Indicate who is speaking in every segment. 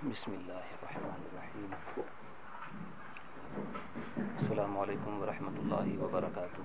Speaker 1: بسم الله الرحمن الرحيم. السلام عليكم ورحمة الله وبركاته.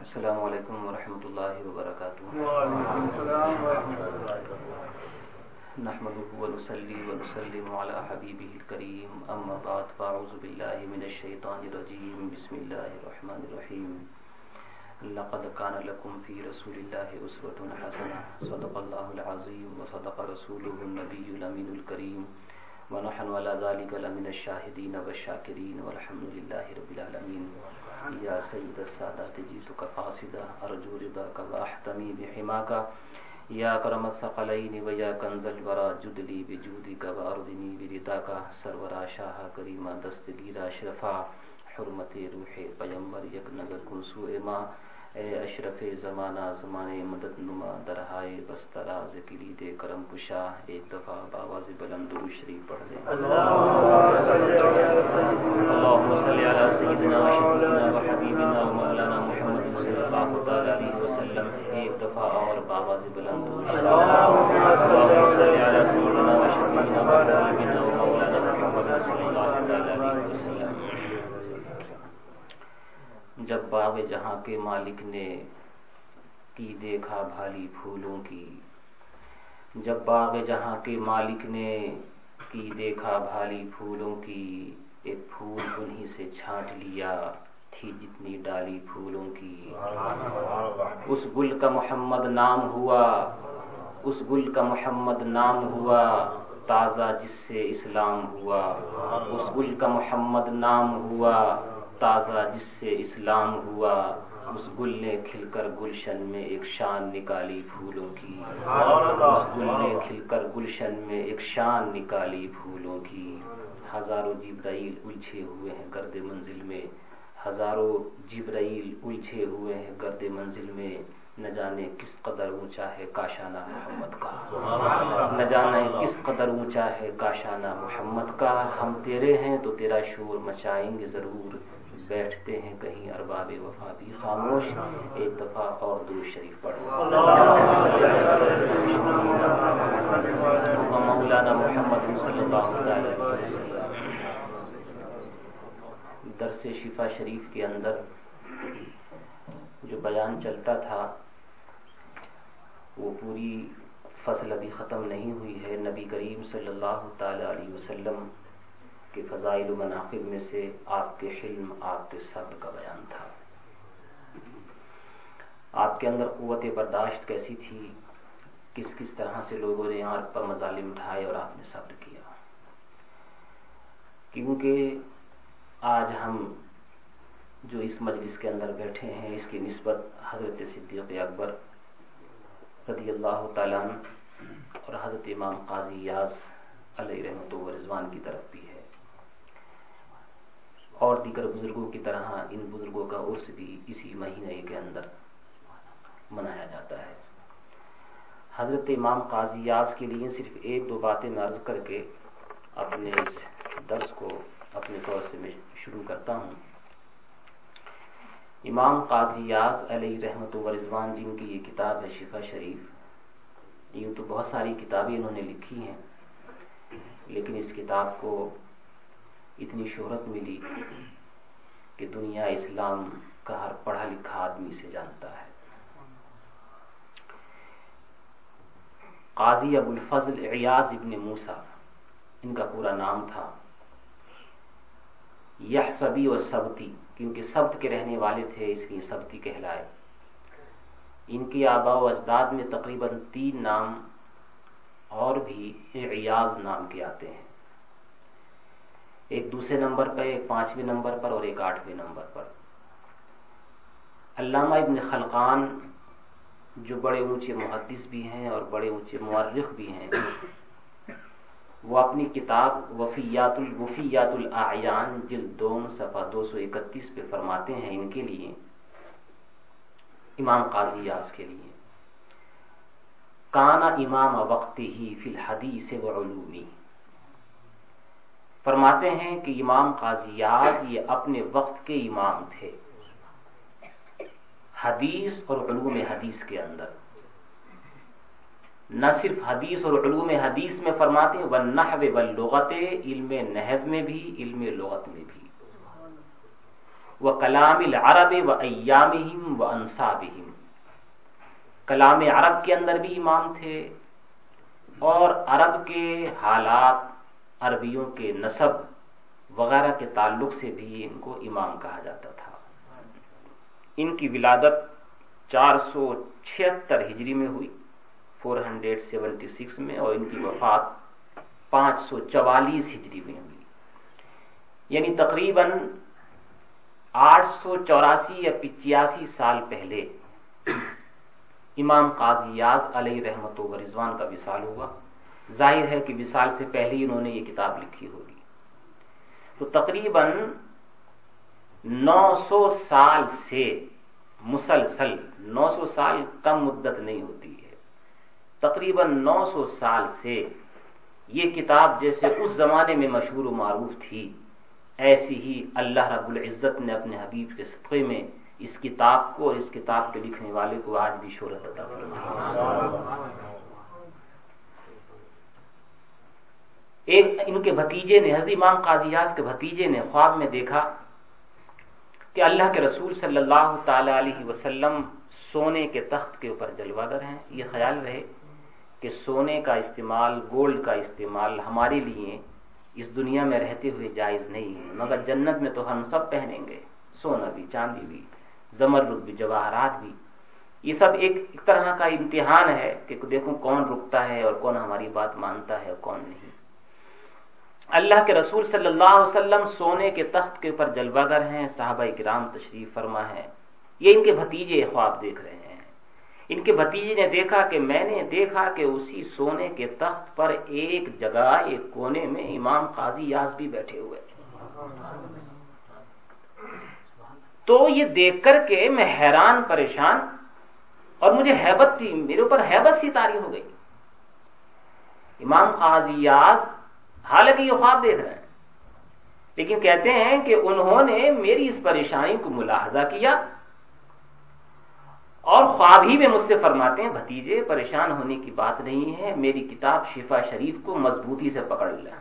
Speaker 1: السلام عليكم ورحمة الله وبركاته. نحمده ونصلي ونسلم على حبيبه الكريم، أما بعد، فأعوذ بالله من الشيطان الرجيم. بسم الله الرحمن الرحيم. لقد كان لكم في رسول الله أسوة حسنة. صدق الله العظيم وصدق رسوله النبي الأمين الكريم. ونحن على ذلك لمن الشاهدين والشاكرين، والحمد لله رب العالمين. يا سيد السادات، جئتك قاصدا، أرجو رضاك وأحتمي بحماك. یا کرم الثقلین و یا کنز الورا جدلی کا سرو اردنی برداکا سرورا، شاہ کریمہ دستگیرہ شرفا حرمت روح پیمبر یک نظر کنسو ما. اے اشرف زمانہ، زمانے مدد نما، درہائے بستراز کلید کرم کشا، ایک دفعہ باواز بلند و شریف پڑھ دے اللہم صلی علی سیدنا و شفینا و حبیبنا و مولانا محمد صلی اللہ تعالی علیہ وسلم۔ ایک دفعہ اور باواز بلند و شریف۔ اللہم صلی علی سیدنا و شفینا و حبیبنا و مولانا محمد صلی اللہ تعالی علیہ وسلم جب باغ جہاں کے مالک نے کی دیکھا بھالی پھولوں کی، جب باغ جہاں کے مالک نے کی دیکھا بھالی پھولوں کی، ایک پھول انہی سے چھانٹ لیا تھی جتنی ڈالی پھولوں کی۔ اس گل کا محمد نام ہوا، اس گل کا محمد نام ہوا، تازہ جس سے اسلام ہوا۔ اس گل کا محمد نام ہوا تازہ جس سے اسلام ہوا اس گل نے کھل کر گلشن میں ایک شان نکالی پھولوں کی۔ اس گل نے کھل کر گلشن میں ایک شان نکالی پھولوں کی۔ ہزاروں جبرائیل الجھے ہوئے ہیں گرد منزل میں۔ ہزاروں جبرائیل الجھے ہوئے ہیں گرد منزل میں۔ نہ جانے کس قدر اونچا ہے کاشانہ محمد کا۔ نہ جانے کس قدر اونچا ہے کاشانہ محمد کا۔ ہم تیرے ہیں تو تیرا شور مچائیں گے ضرور۔ بیٹھتے ہیں کہیں ارباب وفا بھی خاموش ایک دفعہ اور دور شریف پڑھو مولانا محمد صلی اللہ علیہ وسلم درس شفا شریف کے اندر جو بیان چلتا تھا وہ پوری فصل ابھی ختم نہیں ہوئی ہے نبی کریم صلی اللہ تعالی علیہ وسلم کے فضائل و مناقب میں سے آپ کے حلم، آپ کے صبر کا بیان تھا۔ آپ کے اندر قوت برداشت کیسی تھی؟ کس کس طرح سے لوگوں نے آپ پر مظالم اٹھائے اور آپ نے صبر کیا؟ کیونکہ آج ہم جو اس مجلس کے اندر بیٹھے ہیں، اس کی نسبت حضرت صدیق اکبر رضی اللہ تعالیٰ اور حضرت امام قاضی یاز علیہ رحمت و رضوان کی طرف بھی ہے۔ اور دیگر بزرگوں کی طرح ان بزرگوں کا عرس بھی اسی مہینے کے اندر منایا جاتا ہے۔ حضرت امام قاضی یاز کے لیے صرف ایک دو باتیں میں عرض کر کے اپنے اس درس کو اپنے طور سے میں شروع کرتا ہوں۔ امام قاضی یاز علیہ رحمت و رضوان جن کی یہ کتاب ہے شفا شریف، یوں تو بہت ساری کتابیں انہوں نے لکھی ہیں، لیکن اس کتاب کو اتنی شہرت ملی کہ دنیا اسلام کا ہر پڑھا لکھا آدمی سے جانتا ہے۔ قاضی ابو الفضل ایاز ابن موسا ان کا پورا نام تھا۔ یہ سبی اور سبتی کیونکہ سبت کے رہنے والے تھے، اس لیے سبتی کہلائے۔ ان کے آبا و اجداد میں تقریباً تین نام اور بھی ایاز نام کے آتے ہیں۔ ایک دوسرے نمبر پر، ایک پانچویں نمبر پر اور ایک آٹھویں نمبر پر۔ علامہ ابن خلقان جو بڑے اونچے محدث بھی ہیں اور بڑے اونچے مورخ بھی ہیں، وہ اپنی کتاب وفیات الوفیات الاعیان جلد دوم صفحہ دو سو اکتیس پہ فرماتے ہیں ان کے لیے، امام قاضی یاز کے لیے۔ کانا امام وقت ہی فی الحدیث و علومی۔ فرماتے ہیں کہ امام قاضیات یہ اپنے وقت کے امام تھے۔ حدیث اور علوم حدیث کے اندر۔ نہ صرف حدیث اور علوم حدیث میں فرماتے ہیں وہ نحو و لغت علم نحو میں بھی، علم لغت میں بھی۔ وہ کلام العرب و ایام و انصابہم کلام عرب کے اندر بھی امام تھے اور عرب کے حالات عربیوں کے نصب وغیرہ کے تعلق سے بھی ان کو امام کہا جاتا تھا۔ ان کی ولادت چار سو چھہتر ہجری میں ہوئی فور ہنڈریڈ سیونٹی سکس میں، اور ان کی وفات پانچ سو چوالیس ہجری میں ہوئی۔ یعنی تقریباً آٹھ سو چوراسی یا پچیاسی سال پہلے امام قاضی یاز علیہ رحمت و رضوان کا وصال ہوا۔ ظاہر ہے کہ وصال سے پہلے ہی انہوں نے یہ کتاب لکھی ہوگی۔ تو تقریباً نو سو سال سے مسلسل، نو سو سال کم مدت نہیں ہوتی ہے۔ تقریباً نو سو سال سے یہ کتاب جیسے اس زمانے میں مشہور و معروف تھی، ایسی ہی اللہ رب العزت نے اپنے حبیب کے صدقے میں اس کتاب کو اور اس کتاب کے لکھنے والے کو آج بھی شہرت عطا فرمائی۔ ایک ان کے بھتیجے نے، حضرت امام قاضیاز کے بھتیجے نے خواب میں دیکھا کہ اللہ کے رسول صلی اللہ تعالی علیہ وسلم سونے کے تخت کے اوپر جلوہ گر ہیں۔ یہ خیال رہے کہ سونے کا استعمال، گولڈ کا استعمال ہمارے لیے اس دنیا میں رہتے ہوئے جائز نہیں ہے۔ مگر جنت میں تو ہم سب پہنیں گے، سونا بھی، چاندی بھی زمرد بھی، جواہرات بھی۔ یہ سب ایک ایک طرح کا امتحان ہے کہ دیکھو کون رکتا ہے اور کون ہماری بات مانتا ہے اور کون نہیں۔ اللہ کے رسول صلی اللہ علیہ وسلم سونے کے تخت کے اوپر جلوہ گر ہیں، صحابہ کرام تشریف فرما ہے یہ ان کے بھتیجے خواب دیکھ رہے ہیں۔ ان کے بھتیجے نے دیکھا کہ میں نے دیکھا کہ اسی سونے کے تخت پر ایک جگہ، ایک کونے میں امام قاضی یاز بھی بیٹھے ہوئے۔ تو یہ دیکھ کر کے میں حیران، پریشان اور مجھے حیبت تھی، میرے اوپر حیبت سی تاری ہو گئی۔ امام قاضی یاز حالانکہ یہ خواب دیکھ رہے ہیں۔ لیکن کہتے ہیں کہ انہوں نے میری اس پریشانی کو ملاحظہ کیا اور خواب ہی میں مجھ سے فرماتے ہیں، بھتیجے، پریشان ہونے کی بات نہیں ہے، میری کتاب شفا شریف کو مضبوطی سے پکڑ لیا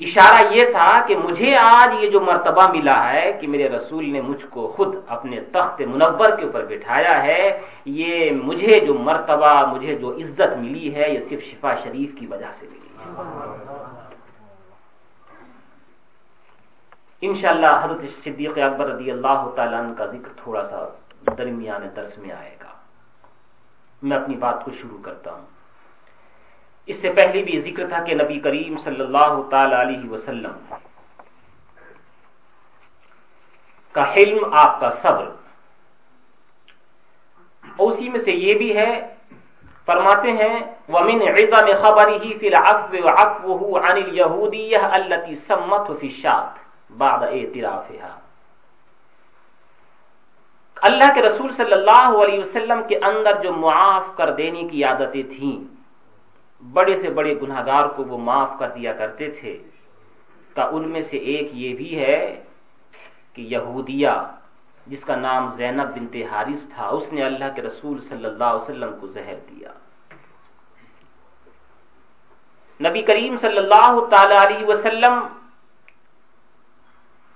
Speaker 1: اشارہ یہ تھا کہ مجھے آج یہ جو مرتبہ ملا ہے کہ میرے رسول نے مجھ کو خود اپنے تخت منور کے اوپر بٹھایا ہے، یہ مجھے جو مرتبہ، مجھے جو عزت ملی ہے، یہ صرف شفا شریف کی وجہ سے ملی۔ انشاءاللہ حضرت صدیق اکبر رضی اللہ تعالیٰ کا ذکر تھوڑا سا درمیان درس میں آئے گا۔ میں اپنی بات کو شروع کرتا ہوں۔ اس سے پہلے بھی ذکر تھا کہ نبی کریم صلی اللہ تعالی علیہ وسلم کا حلم آپ کا صبر۔ اسی میں سے یہ بھی ہے فرماتے ہیں، وَمِنْ عِظَمِ خَبَرِهِ فِي الْعَفْوِ وَعَفْوُهُ عَنِ الْيَهُودِيَّةِ الَّتِي سَمَّتْهُ فِي الشَّاطِ بَعْدَ اعترافها۔ اللہ کے رسول صلی اللہ علیہ وسلم کے اندر جو معاف کر دینے کی عادتیں تھیں، بڑے سے بڑے گناہگار کو وہ معاف کر دیا کرتے تھے۔ کا ان میں سے ایک یہ بھی ہے کہ یہودیہ جس کا نام زینب بنت حارث تھا، اس نے اللہ کے رسول صلی اللہ علیہ وسلم کو زہر دیا۔ نبی کریم صلی اللہ تعالی علیہ وسلم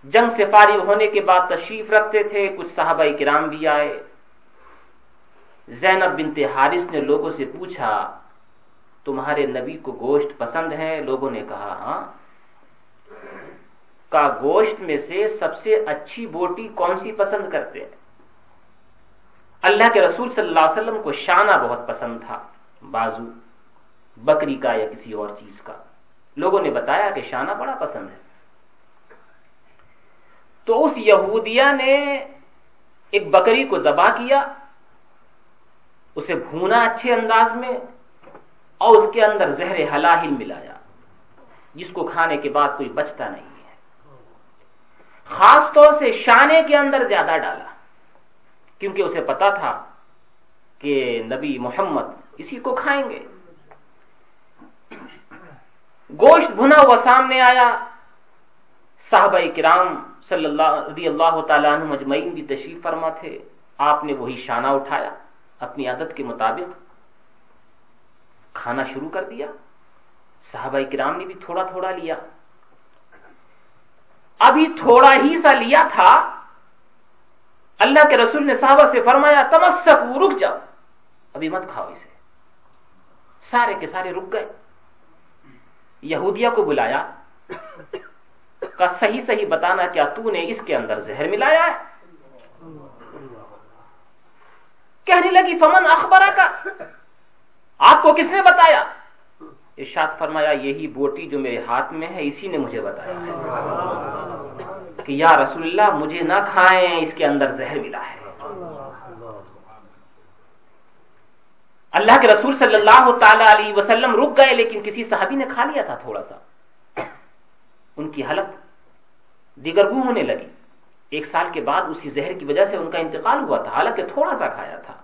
Speaker 1: جنگ سے فارغ ہونے کے بعد تشریف رکھتے تھے، کچھ صحابہ کرام بھی آئے۔ زینب بنت حارث نے لوگوں سے پوچھا، تمہارے نبی کو گوشت پسند ہے؟ لوگوں نے کہا ہاں۔ کا گوشت میں سے سب سے اچھی بوٹی کون سی پسند کرتے ہیں؟ اللہ کے رسول صلی اللہ علیہ وسلم کو شانہ بہت پسند تھا، بازو، بکری کا یا کسی اور چیز کا۔ لوگوں نے بتایا کہ شانہ بڑا پسند ہے۔ تو اس یہودیہ نے ایک بکری کو ذبح کیا، اسے بھونا اچھے انداز میں اور اس کے اندر زہر حلاحل ملایا، جس کو کھانے کے بعد کوئی بچتا نہیں۔ خاص طور سے شانے کے اندر زیادہ ڈالا، کیونکہ اسے پتا تھا کہ نبی محمد اسی کو کھائیں گے۔ گوشت بھنا ہوا سامنے آیا۔ صحابہ کرام صلی اللہ، رضی اللہ تعالیٰ عنہ مجمعین بھی تشریف فرما تھے۔ آپ نے وہی شانہ اٹھایا، اپنی عادت کے مطابق کھانا شروع کر دیا۔ صحابہ کرام نے بھی تھوڑا تھوڑا لیا۔ ابھی تھوڑا ہی سا لیا تھا۔ اللہ کے رسول نے صحابہ سے فرمایا تمسک رک جاؤ۔ ابھی مت کھاؤ اسے۔ سارے کے سارے رک گئے۔ یہودیہ کو بلایا۔ کا صحیح صحیح بتانا کیا تو نے اس کے اندر زہر ملایا ہے؟ کہنے لگی، فمن اخبارہ کا آپ کو کس نے بتایا؟ ارشاد فرمایا، یہی بوٹی جو میرے ہاتھ میں ہے، اسی نے مجھے بتایا ہے۔ کہ یا رسول اللہ، مجھے نہ کھائیں، اس کے اندر زہر ملا ہے۔ اللہ کے رسول صلی اللہ تعالی علیہ وسلم رک گئے، لیکن کسی صحابی نے کھا لیا تھا تھوڑا سا۔ ان کی حالت دیگر گو ہونے لگی۔ ایک سال کے بعد اسی زہر کی وجہ سے ان کا انتقال ہوا تھا، حالانکہ تھوڑا سا کھایا تھا۔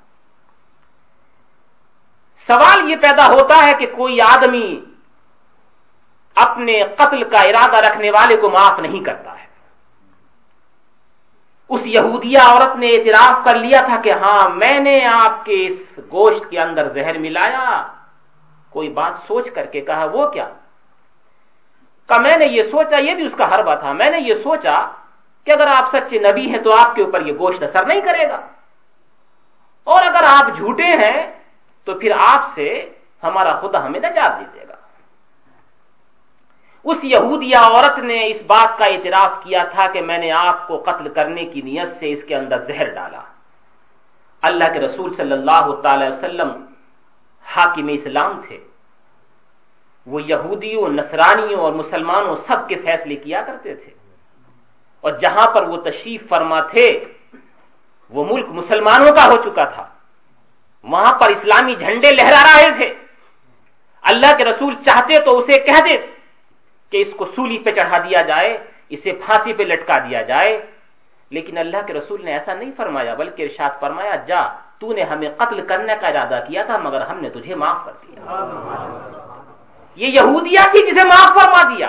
Speaker 1: سوال یہ پیدا ہوتا ہے کہ کوئی آدمی اپنے قتل کا ارادہ رکھنے والے کو معاف نہیں کرتا۔ اس یہودیہ عورت نے اعتراف کر لیا تھا کہ ہاں میں نے آپ کے اس گوشت کے اندر زہر ملایا۔ کوئی بات سوچ کر کے کہا، وہ کیا؟ کہ میں نے یہ سوچا، یہ بھی اس کا حربہ تھا۔ میں نے یہ سوچا کہ اگر آپ سچے نبی ہیں تو آپ کے اوپر یہ گوشت اثر نہیں کرے گا۔ اور اگر آپ جھوٹے ہیں تو پھر آپ سے ہمارا خدا ہمیں نجات دے دے گا۔ اس یہودیہ عورت نے اس بات کا اعتراف کیا تھا کہ میں نے آپ کو قتل کرنے کی نیت سے اس کے اندر زہر ڈالا۔ اللہ کے رسول صلی اللہ تعالی وسلم حاکم اسلام تھے۔ وہ یہودیوں، نصرانیوں اور مسلمانوں سب کے فیصلے کیا کرتے تھے۔ اور جہاں پر وہ تشریف فرما تھے، وہ ملک مسلمانوں کا ہو چکا تھا۔ وہاں پر اسلامی جھنڈے لہرا رہے تھے۔ اللہ کے رسول چاہتے تو اسے کہہ دے کہ اس کو سولی پہ چڑھا دیا جائے، اسے پھانسی پہ لٹکا دیا جائے۔ لیکن اللہ کے رسول نے ایسا نہیں فرمایا، بلکہ ارشاد فرمایا، جا، تو نے ہمیں قتل کرنے کا ارادہ کیا تھا، مگر ہم نے تجھے معاف کر دیا۔ یہ یہودیہ تھی جسے معاف فرما دیا۔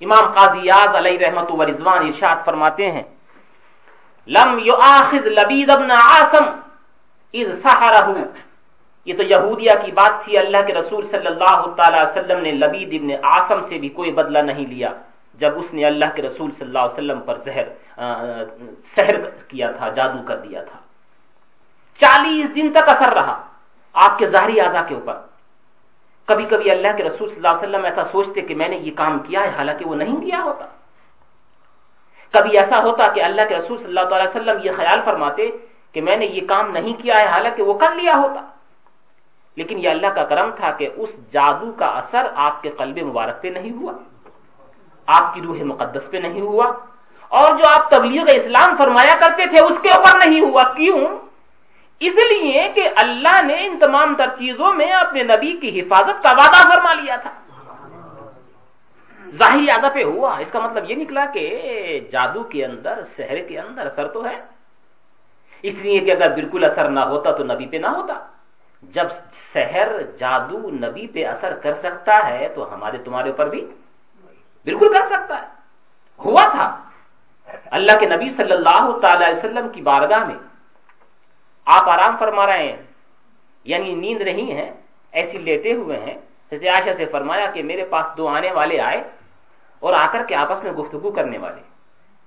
Speaker 1: امام قاضی یاد علیہ رحمت و رضوان ارشاد فرماتے ہیں، لم یؤاخذ لبید ابن عاصم اذ سحرہ۔ یہ تو یہودیہ کی بات تھی، اللہ کے رسول صلی اللہ تعالی وسلم نے لبید ابن عاصم سے بھی کوئی بدلہ نہیں لیا، جب اس نے اللہ کے رسول صلی اللہ علیہ وسلم پر زہر سحر کیا تھا، جادو کر دیا تھا۔ چالیس دن تک اثر رہا آپ کے ظاہری اعضا کے اوپر۔ کبھی کبھی اللہ کے رسول صلی اللہ علیہ وسلم ایسا سوچتے کہ میں نے یہ کام کیا ہے، حالانکہ وہ نہیں کیا ہوتا۔ کبھی ایسا ہوتا کہ اللہ کے رسول صلی اللہ علیہ وسلم یہ خیال فرماتے کہ میں نے یہ کام نہیں کیا ہے، حالانکہ وہ کر لیا ہوتا۔ لیکن یہ اللہ کا کرم تھا کہ اس جادو کا اثر آپ کے قلب مبارک پہ نہیں ہوا، آپ کی روح مقدس پہ نہیں ہوا، اور جو آپ تبلیغ اسلام فرمایا کرتے تھے اس کے اوپر نہیں ہوا۔ کیوں؟ اس لیے کہ اللہ نے ان تمام تر چیزوں میں اپنے نبی کی حفاظت کا وعدہ فرما لیا تھا۔ ظاہری یادہ پہ ہوا۔ اس کا مطلب یہ نکلا کہ جادو کے اندر شہر کے اندر اثر تو ہے۔ اس لیے کہ اگر بالکل اثر نہ ہوتا تو نبی پہ نہ ہوتا۔ جب سحر جادو نبی پہ اثر کر سکتا ہے تو ہمارے تمہارے اوپر بھی بالکل کر سکتا ہے۔ ہوا تھا۔ اللہ کے نبی صلی اللہ تعالی وسلم کی بارگاہ میں آپ آرام فرما رہے ہیں یعنی نیند نہیں ہے، ایسی لیٹے ہوئے ہیں۔ عائشہ سے فرمایا کہ میرے پاس دو آنے والے آئے اور آ کر کے آپس میں گفتگو کرنے والے۔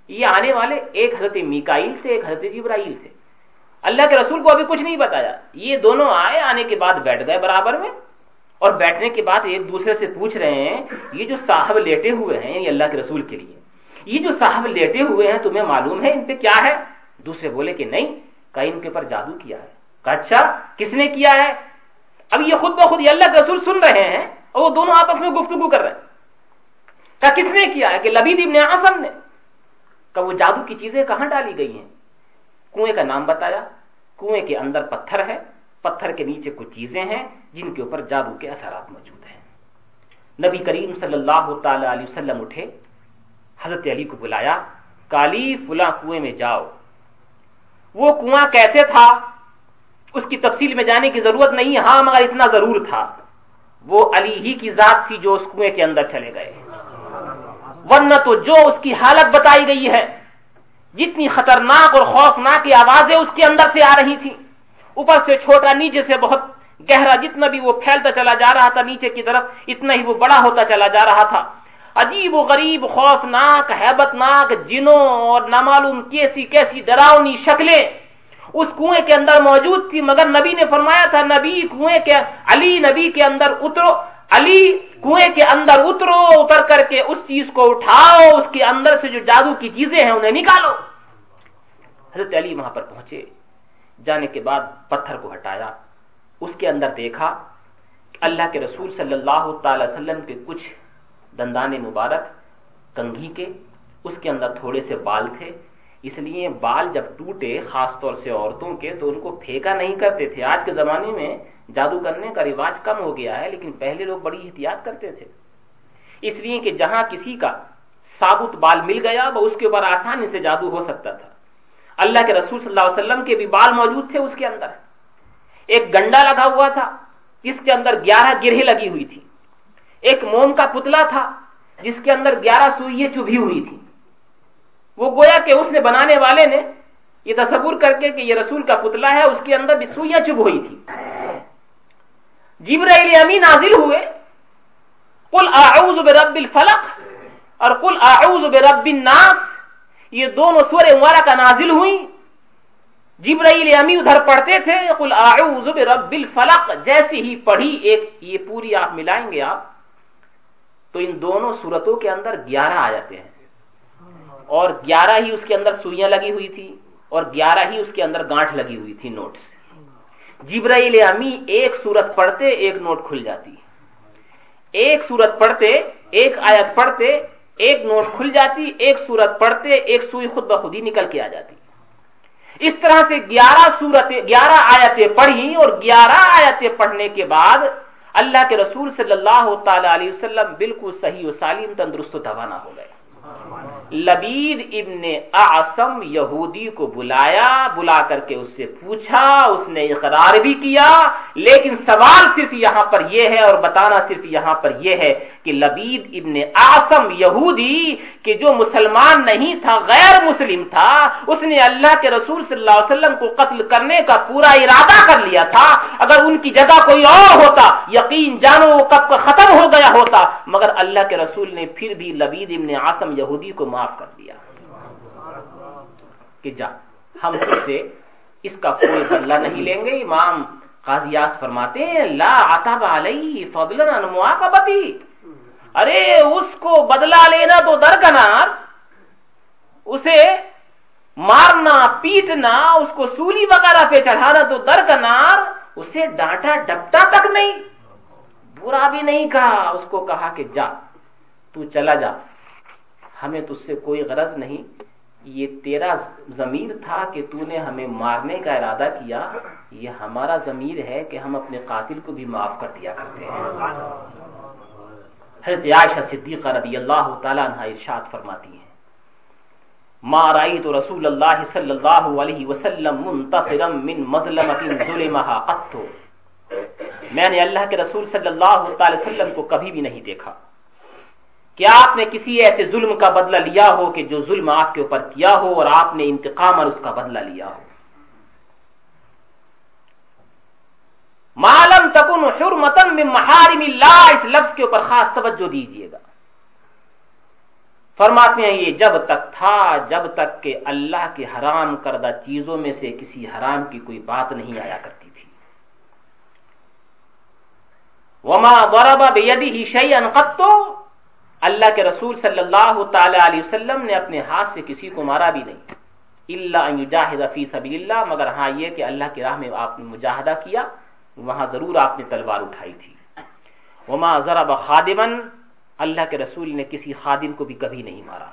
Speaker 1: یہ آنے والے ایک حضرت میکائل سے، ایک حضرت جبرائیل سے۔ اللہ کے رسول کو ابھی کچھ نہیں بتایا۔ یہ دونوں آئے، آنے کے بعد بیٹھ گئے برابر میں اور بیٹھنے کے بعد ایک دوسرے سے پوچھ رہے ہیں، یہ جو صاحب لیٹے ہوئے ہیں، یہ اللہ کے رسول کے لیے، یہ جو صاحب لیٹے ہوئے ہیں، تمہیں معلوم ہے ان پہ کیا ہے؟ دوسرے بولے کہ نہیں، کہ ان کے اوپر جادو کیا ہے۔ کہ اچھا کس نے کیا ہے؟ اب یہ خود بخود یہ اللہ کے رسول سن رہے ہیں اور وہ دونوں آپس میں گفتگو کر رہے ہیں۔ کہ کس نے کیا ہے؟ کہ لبید ابن آسم نے، کہ وہ جادو کی چیزیں کہاں ڈالی گئی ہیں؟ کنویں کا نام بتایا۔ کنویں کے اندر پتھر ہے۔ پتھر کے نیچے کچھ چیزیں ہیں جن کے اوپر جادو کے اثرات موجود ہیں۔ نبی کریم صلی اللہ تعالی علیہ وسلم اٹھے۔ حضرت علی کو بلایا، کالی، فلاں کنویں میں جاؤ۔ وہ کنواں کیسے تھا؟ اس کی تفصیل میں جانے کی ضرورت نہیں ہاں مگر اتنا ضرور تھا۔ وہ علی ہی کی ذات تھی جو اس کنویں کے اندر چلے گئے۔ ورنہ تو جو اس کی حالت بتائی گئی ہے جتنی خطرناک اور خوفناک آوازیں اس کے اندر سے آ رہی تھیں۔ اوپر سے چھوٹا، نیچے سے بہت گہرا، جتنا بھی وہ پھیلتا چلا جا رہا تھا، نیچے کی طرف اتنا ہی وہ بڑا ہوتا چلا جا رہا تھا۔ عجیب و غریب، خوفناک حیبت ناک جنوں اور نامعلوم کیسی کیسی ڈراؤنی شکلیں اس کنویں کے اندر موجود تھی مگر نبی نے فرمایا تھا، نبی کنویں کے، علی نبی کے اندر اترو۔ علی کنویں کے اندر اترو، اتر کر کے اس چیز کو اٹھاؤ، اس کے اندر سے جو جادو کی چیزیں ہیں انہیں نکالو۔ حضرت علی وہاں پر پہنچے، جانے کے بعد پتھر کو ہٹایا، اس کے اندر دیکھا اللہ کے رسول صلی اللہ تعالی وسلم کے کچھ دندان مبارک کنگھی کے، اس کے اندر تھوڑے سے بال تھے۔ اس لیے بال جب ٹوٹے، خاص طور سے عورتوں کے، تو ان کو پھینکا نہیں کرتے تھے۔ آج کے زمانے میں جادو کرنے کا رواج کم ہو گیا ہے، لیکن پہلے لوگ بڑی احتیاط کرتے تھے۔ اس لیے کہ جہاں کسی کا ثابت بال مل گیا، وہ اس کے اوپر آسانی سے جادو ہو سکتا تھا۔ اللہ کے رسول صلی اللہ علیہ وسلم کے بھی بال موجود تھے اس کے اندر۔ ایک گنڈا لگا ہوا تھا، جس کے اندر گیارہ گرہ لگی ہوئی تھی۔ ایک موم کا پتلا تھا، جس کے اندر گیارہ سوئیے چبھی ہوئی تھی وہ گویا کہ اس نے بنانے والے نے یہ تصور کر کے کہ یہ رسول کا پتلا ہے، اس کے اندر بھی سوئیاں چب ہوئی تھی جبرائیل امی نازل ہوئے۔ قل اعوذ برب الفلق اور قل اعوذ برب الناس۔ یہ دونوں سور مبارکہ کا نازل ہوئی۔ جبرائیل امی ادھر پڑھتے تھے۔ قل اعوذ برب الفلق۔ جیسے ہی پڑھی ایک یہ پوری آپ ملائیں گے آپ۔ تو ان دونوں صورتوں کے اندر گیارہ آ جاتے ہیں۔ اور گیارہ ہی اس کے اندر سوئیاں لگی ہوئی تھی اور گیارہ ہی اس کے اندر گانٹ لگی ہوئی تھی نوٹس۔ جبرائیل امی ایک سورت پڑھتے ایک نوٹ کھل جاتی ایک سورت پڑھتے ایک آیت پڑھتے ایک نوٹ کھل جاتی ایک سورت پڑھتے ایک سوئی خود بخود ہی نکل کے آ جاتی اس طرح سے گیارہ سورت گیارہ آیتیں پڑھی اور گیارہ آیتیں پڑھنے کے بعد اللہ کے رسول صلی اللہ تعالی علیہ وسلم بالکل صحیح و سالم تندرست و توانا ہو گئے۔ لبید ابن اعصم یہودی کو بلایا، بلا کر کے اس سے پوچھا، اس نے اقرار بھی کیا، لیکن سوال صرف یہاں پر یہ ہے اور بتانا صرف یہاں پر یہ ہے کہ لبید ابن اعصم یہودی کہ جو مسلمان نہیں تھا، غیر مسلم تھا، اس نے اللہ کے رسول صلی اللہ علیہ وسلم کو قتل کرنے کا پورا ارادہ کر لیا تھا۔ اگر ان کی جگہ کوئی اور ہوتا، یقین جانو وہ کب ختم ہو گیا ہوتا۔ مگر اللہ کے رسول نے پھر بھی لبید ابن آسم یہودی کو معاف کر دیا۔ کہ جا، ہم سے اس کا کوئی بدلہ نہیں لیں گے۔ امام قاضیاس فرماتے ہیں، لا عطب علیہ فضلا مواقبتی۔ ارے اس کو بدلہ لینا تو درکنار، اسے مارنا، پیٹنا، اس کو سولی وغیرہ پہ چڑھانا تو درکنار، اسے ڈانٹا ڈپٹا تک نہیں۔ برا بھی نہیں کہا، اس کو کہا کہ جا، تو چلا جا۔ ہمیں تج سے کوئی غرض نہیں۔ یہ تیرا ضمیر تھا کہ تو نے ہمیں مارنے کا ارادہ کیا۔ یہ ہمارا ضمیر ہے کہ ہم اپنے قاتل کو بھی معاف کر دیا کرتے ہیں۔ حضرت عائشہ صدیقہ رضی اللہ تعالیٰ عنہ ارشاد فرماتی ہیں۔ ما رأيت رسول اللہ صلی اللہ علیہ وسلم منتصرا من مظلمت ظلمها قط۔ میں نے اللہ کے رسول صلی اللہ تعالی وسلم کو کبھی بھی نہیں دیکھا۔ کہ آپ نے کسی ایسے ظلم کا بدلہ لیا ہو کہ جو ظلم آپ کے اوپر کیا ہو اور آپ نے انتقام اور اس کا بدلہ لیا ہو؟ معلوم تکن حرمتن میں محارم اللہ اس لفظ کے اوپر خاص توجہ دیجیے گا۔ فرماتے ہیں، یہ جب تک تھا، جب تک کہ اللہ کے حرام کردہ چیزوں میں سے کسی حرام کی کوئی بات نہیں آیا کرتی تھی۔ وما وربا بےدی ہی شعی انقطو اللہ کے رسول صلی اللہ تعالی علیہ وسلم نے اپنے ہاتھ سے کسی کو مارا بھی نہیں۔ اللہ فی سبیل اللہ مگر ہاں یہ کہ اللہ کی راہ میں آپ نے مجاہدہ کیا۔ وہاں ضرور آپ نے تلوار اٹھائی تھی۔ وما ضرب خادمن اللہ کے رسول نے کسی خادم کو بھی کبھی نہیں مارا۔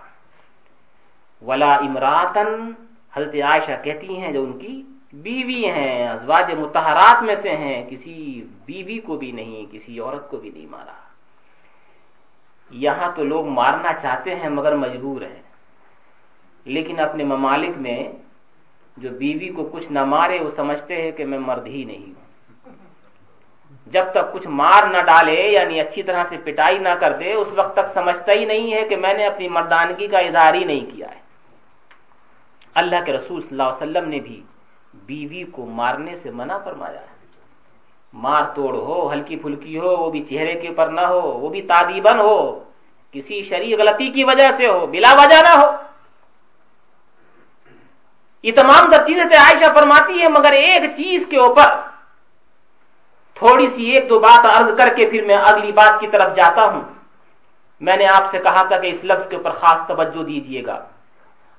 Speaker 1: ولا امراتن حضرت عائشہ کہتی ہیں جو ان کی بیوی ہیں، ازواج متحرات میں سے ہیں، کسی بیوی کو بھی نہیں، کسی عورت کو بھی نہیں مارا۔ یہاں تو لوگ مارنا چاہتے ہیں مگر مجبور ہیں۔ لیکن اپنے ممالک میں جو بیوی کو کچھ نہ مارے، وہ سمجھتے ہیں کہ میں مرد ہی نہیں ہوں۔ جب تک کچھ مار نہ ڈالے یعنی اچھی طرح سے پٹائی نہ کر دے، اس وقت تک سمجھتا ہی نہیں ہے کہ میں نے اپنی مردانگی کا اظہار ہی نہیں کیا ہے۔ اللہ کے رسول صلی اللہ علیہ وسلم نے بھی بیوی کو مارنے سے منع فرمایا ہے۔ مار توڑ ہو، ہلکی پھلکی ہو، وہ بھی چہرے کے اوپر نہ ہو، وہ بھی تادیبن ہو، کسی شریع غلطی کی وجہ سے ہو، بلا وجہ نہ ہو۔ یہ تمام سب چیزیں عائشہ فرماتی ہے مگر ایک چیز کے اوپر تھوڑی سی ایک دو بات عرض کر کے پھر میں اگلی بات کی طرف جاتا ہوں۔ میں نے آپ سے کہا تھا کہ اس لفظ کے اوپر خاص توجہ دیجیے گا۔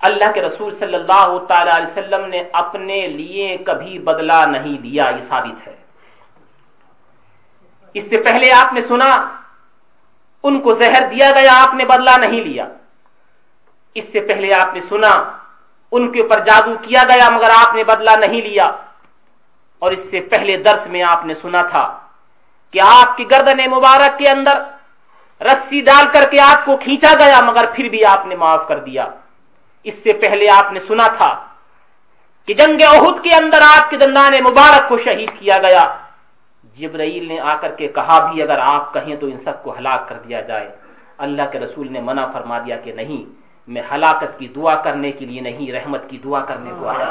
Speaker 1: اللہ کے رسول صلی اللہ تعالی علیہ وسلم نے اپنے لیے کبھی بدلہ نہیں لیا یہ ثابت ہے۔ اس سے پہلے آپ نے سنا، ان کو زہر دیا گیا، آپ نے بدلہ نہیں لیا۔ اس سے پہلے آپ نے سنا، ان کے اوپر جادو کیا گیا مگر آپ نے بدلہ نہیں لیا۔ اور اس سے پہلے درس میں آپ نے سنا تھا کہ آپ کی گردن مبارک کے اندر رسی ڈال کر کے آپ کو کھینچا گیا، مگر پھر بھی آپ نے معاف کر دیا۔ اس سے پہلے آپ نے سنا تھا کہ جنگ عہد کے اندر آپ کے دندان مبارک کو شہید کیا گیا۔ جبرائیل نے آ کر کے کہا بھی، اگر آپ کہیں تو ان سب کو ہلاک کر دیا جائے۔ اللہ کے رسول نے منع فرما دیا کہ نہیں، میں ہلاکت کی دعا کرنے کے لیے نہیں، رحمت کی دعا کرنے کو آیا۔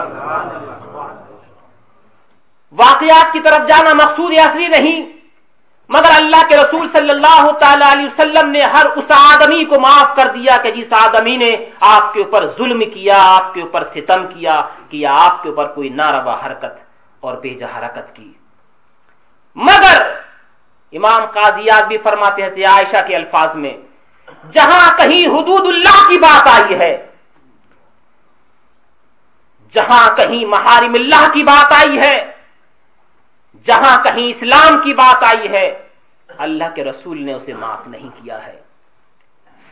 Speaker 1: واقعات کی طرف جانا مقصود اصلی نہیں۔ مگر اللہ کے رسول صلی اللہ تعالی علیہ وسلم نے ہر اس آدمی کو معاف کر دیا کہ جس آدمی نے آپ کے اوپر ظلم کیا، آپ کے اوپر ستم کیا کہ آپ کے اوپر کوئی ناروا حرکت اور بے جا حرکت کی۔ مگر امام قاضیات بھی فرماتے ہیں عائشہ کے الفاظ میں، جہاں کہیں حدود اللہ کی بات آئی ہے، جہاں کہیں محارم اللہ کی بات آئی ہے جہاں کہیں اسلام کی بات آئی ہے، اللہ کے رسول نے اسے معاف نہیں کیا ہے۔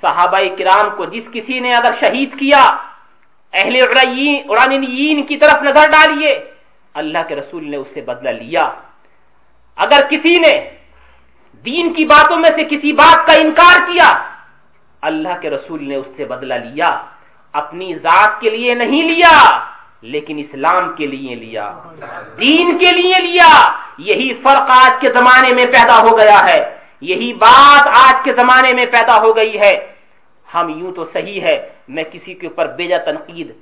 Speaker 1: صحابہ کرام کو جس کسی نے اگر شہید کیا، اہل ارانین کی طرف نظر ڈالیے، اللہ کے رسول نے اسے بدلہ لیا۔ اگر کسی نے دین کی باتوں میں سے کسی بات کا انکار کیا، اللہ کے رسول نے اس سے بدلہ لیا۔ اپنی ذات کے لیے نہیں لیا۔ لیکن اسلام کے لیے لیا، دین کے لیے لیا۔ یہی فرق آج کے زمانے میں پیدا ہو گیا ہے۔ یہی بات آج کے زمانے میں پیدا ہو گئی ہے۔ ہم یوں تو صحیح ہے، میں کسی کے اوپر بیجا تنقید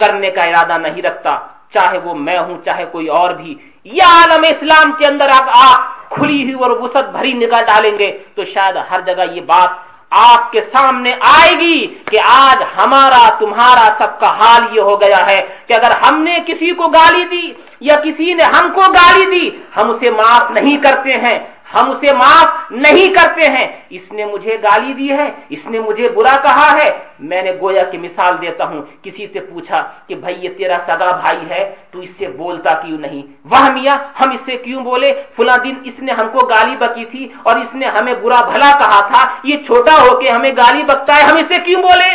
Speaker 1: کرنے کا ارادہ نہیں رکھتا۔ چاہے وہ میں ہوں، چاہے کوئی اور بھی۔ یا عالم اسلام کے اندر آپ کھلی ہوئی اور وسط بھری نگاہ ڈالیں گے تو شاید ہر جگہ یہ بات آپ کے سامنے آئے گی کہ آج ہمارا تمہارا سب کا حال یہ ہو گیا ہے کہ اگر ہم نے کسی کو گالی دی یا کسی نے ہم کو گالی دی، ہم اسے معاف نہیں کرتے ہیں۔ ہم اسے معاف نہیں کرتے ہیں۔ اس نے مجھے گالی دی ہے، اس نے مجھے برا کہا ہے۔ میں نے گویا کی مثال دیتا ہوں۔ کسی سے پوچھا کہ بھائی یہ تیرا سگا بھائی ہے، تو اس سے بولتا کیوں نہیں؟ وہ میاں، ہم اس سے کیوں بولے؟ فلاں دن اس نے ہم کو گالی بکی تھی اور اس نے ہمیں برا بھلا کہا تھا۔ یہ چھوٹا ہو کے ہمیں گالی بکتا ہے، ہم اس سے کیوں بولے؟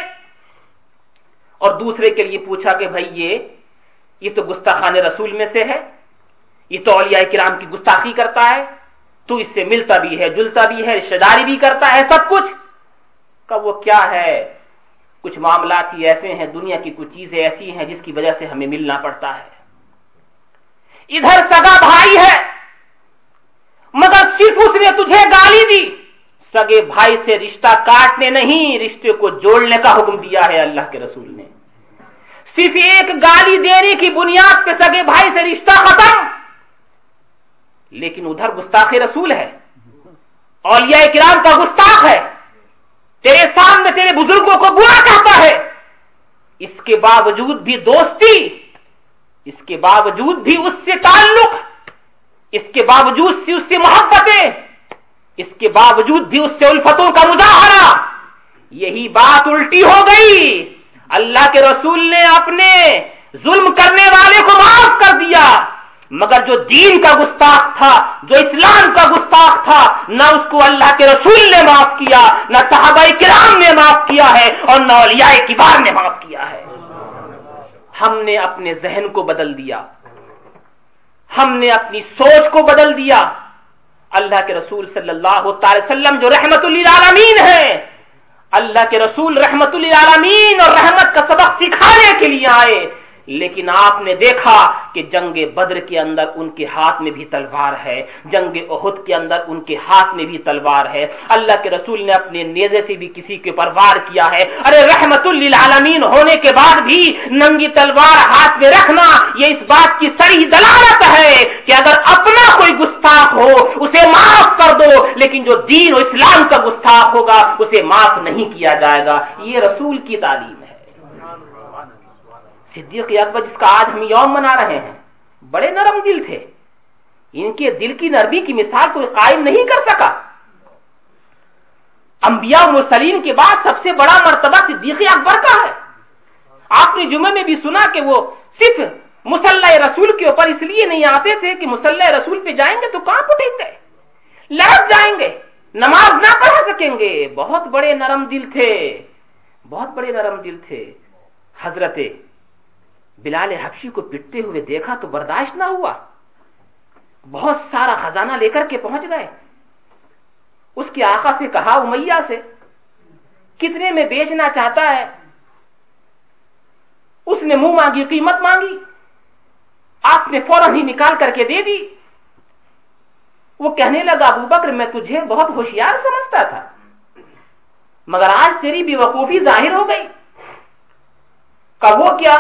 Speaker 1: اور دوسرے کے لیے پوچھا کہ بھائی یہ یہ تو گستاخان رسول میں سے ہے، یہ تو اولیاء کرام کی گستاخی کرتا ہے۔ تو اس سے ملتا بھی ہے، جلتا بھی ہے رشتے داری بھی کرتا ہے، سب کچھ۔ کب وہ کیا ہے؟ کچھ معاملات ہی ایسے ہیں، دنیا کی کچھ چیزیں ایسی ہیں جس کی وجہ سے ہمیں ملنا پڑتا ہے۔ ادھر سگا بھائی ہے، مگر صرف اس نے تجھے گالی دی۔ سگے بھائی سے رشتہ کاٹنے نہیں، رشتے کو جوڑنے کا حکم دیا ہے اللہ کے رسول نے۔ صرف ایک گالی دینے کی بنیاد پہ سگے بھائی سے رشتہ ختم۔ لیکن ادھر گستاخ رسول ہے، اولیاء کرام کا گستاخ ہے، تیرے سامنے تیرے بزرگوں کو برا کہتا ہے۔ اس کے باوجود بھی دوستی، اس کے باوجود بھی اس سے تعلق، اس کے باوجود سے اس سے محبتیں، اس کے باوجود بھی اس سے الفتوں کا مظاہرہ۔ یہی بات الٹی ہو گئی۔ اللہ کے رسول نے اپنے ظلم کرنے والے کو معاف کر دیا۔ مگر جو دین کا گستاخ تھا، جو اسلام کا گستاخ تھا، نہ اس کو اللہ کے رسول نے معاف کیا، نہ صحابہ کرام نے معاف کیا ہے اور نہ اولیاء کبار نے معاف کیا ہے۔ ہم نے اپنے ذہن کو بدل دیا۔ ہم نے اپنی سوچ کو بدل دیا۔ اللہ کے رسول صلی اللہ تعالی وسلم جو رحمت للعالمین ہے، اللہ کے رسول رحمت للعالمین اور رحمت کا سبق سکھانے کے لیے آئے۔ لیکن آپ نے دیکھا کہ جنگ بدر کے اندر ان کے ہاتھ میں بھی تلوار ہے، جنگ عہد کے اندر ان کے ہاتھ میں بھی تلوار ہے۔ اللہ کے رسول نے اپنے نیزے سے بھی کسی کے اوپر وار کیا ہے۔ ارے رحمت للعالمین، ہونے کے بعد بھی ننگی تلوار ہاتھ میں رکھنا، یہ اس بات کی سری دلالت ہے کہ اگر اپنا کوئی گستاخ ہو، اسے معاف کر دو، لیکن جو دین و اسلام کا گستاخ ہوگا، اسے معاف نہیں کیا جائے گا۔ یہ رسول کی تعلیم صدیق اکبر جس کا آج ہم یوم منا رہے ہیں، بڑے نرم دل تھے۔ ان کے دل کی نرمی کی مثال کوئی قائم نہیں کر سکا۔ انبیاء مرسلین کے بعد سب سے بڑا مرتبہ صدیق اکبر کا ہے۔ آپ نے جمعے میں بھی سنا کہ وہ صرف مسلح رسول کے اوپر اس لیے نہیں آتے تھے کہ مسلح رسول پہ جائیں گے تو کہاں پٹے تھے لڑک جائیں گے، نماز نہ پڑھا سکیں گے۔ بہت بڑے نرم دل تھے، بہت بڑے نرم دل تھے۔ حضرت بلال حبشی کو پٹتے ہوئے دیکھا تو برداشت نہ ہوا۔ بہت سارا خزانہ لے کر کے پہنچ گئے۔ اس کے آقا سے کہا، امیہ سے، کتنے میں بیچنا چاہتا ہے؟ اس نے منہ مانگی، قیمت مانگی۔ آپ نے فوراً ہی نکال کر کے دے دی۔ وہ کہنے لگا، ابو بکر، میں تجھے بہت ہوشیار سمجھتا تھا، مگر آج تیری بھی وقوفی ظاہر ہو گئی۔ کہ وہ کیا؟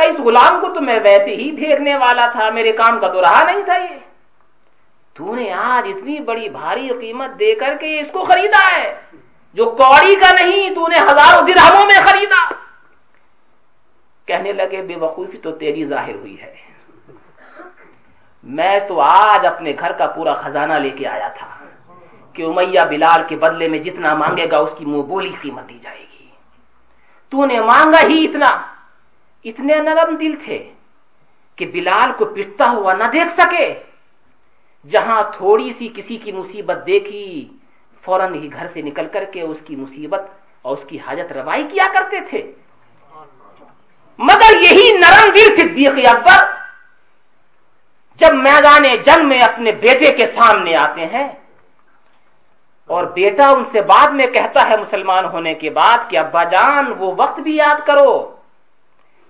Speaker 1: کہ اس غلام کو تو میں ویسے ہی بھیگنے والا تھا، میرے کام کا تو رہا نہیں تھا یہ۔ تو نے آج اتنی بڑی بھاری قیمت دے کر کے اس کو خریدا ہے۔ جو کوڑی کا نہیں، تو نے ہزاروں درہموں میں خریدا۔ کہنے لگے، بے وقوفی تو تیری ظاہر ہوئی ہے۔ میں تو آج اپنے گھر کا پورا خزانہ لے کے آیا تھا کہ امیہ بلال کے بدلے میں جتنا مانگے گا، اس کی منہ بولی قیمت دی جائے گی۔ تو نے مانگا ہی اتنا۔ اتنے نرم دل تھے کہ بلال کو پٹتا ہوا نہ دیکھ سکے۔ جہاں تھوڑی سی کسی کی مصیبت دیکھی، فوراً ہی گھر سے نکل کر کے اس کی مصیبت اور اس کی حاجت روائی کیا کرتے تھے۔ مگر یہی نرم دل صدیق اکبر۔ جب میدان جنگ میں اپنے بیٹے کے سامنے آتے ہیں اور بیٹا ان سے بعد میں کہتا ہے مسلمان ہونے کے بعد کہ ابا جان، وہ وقت بھی یاد کرو۔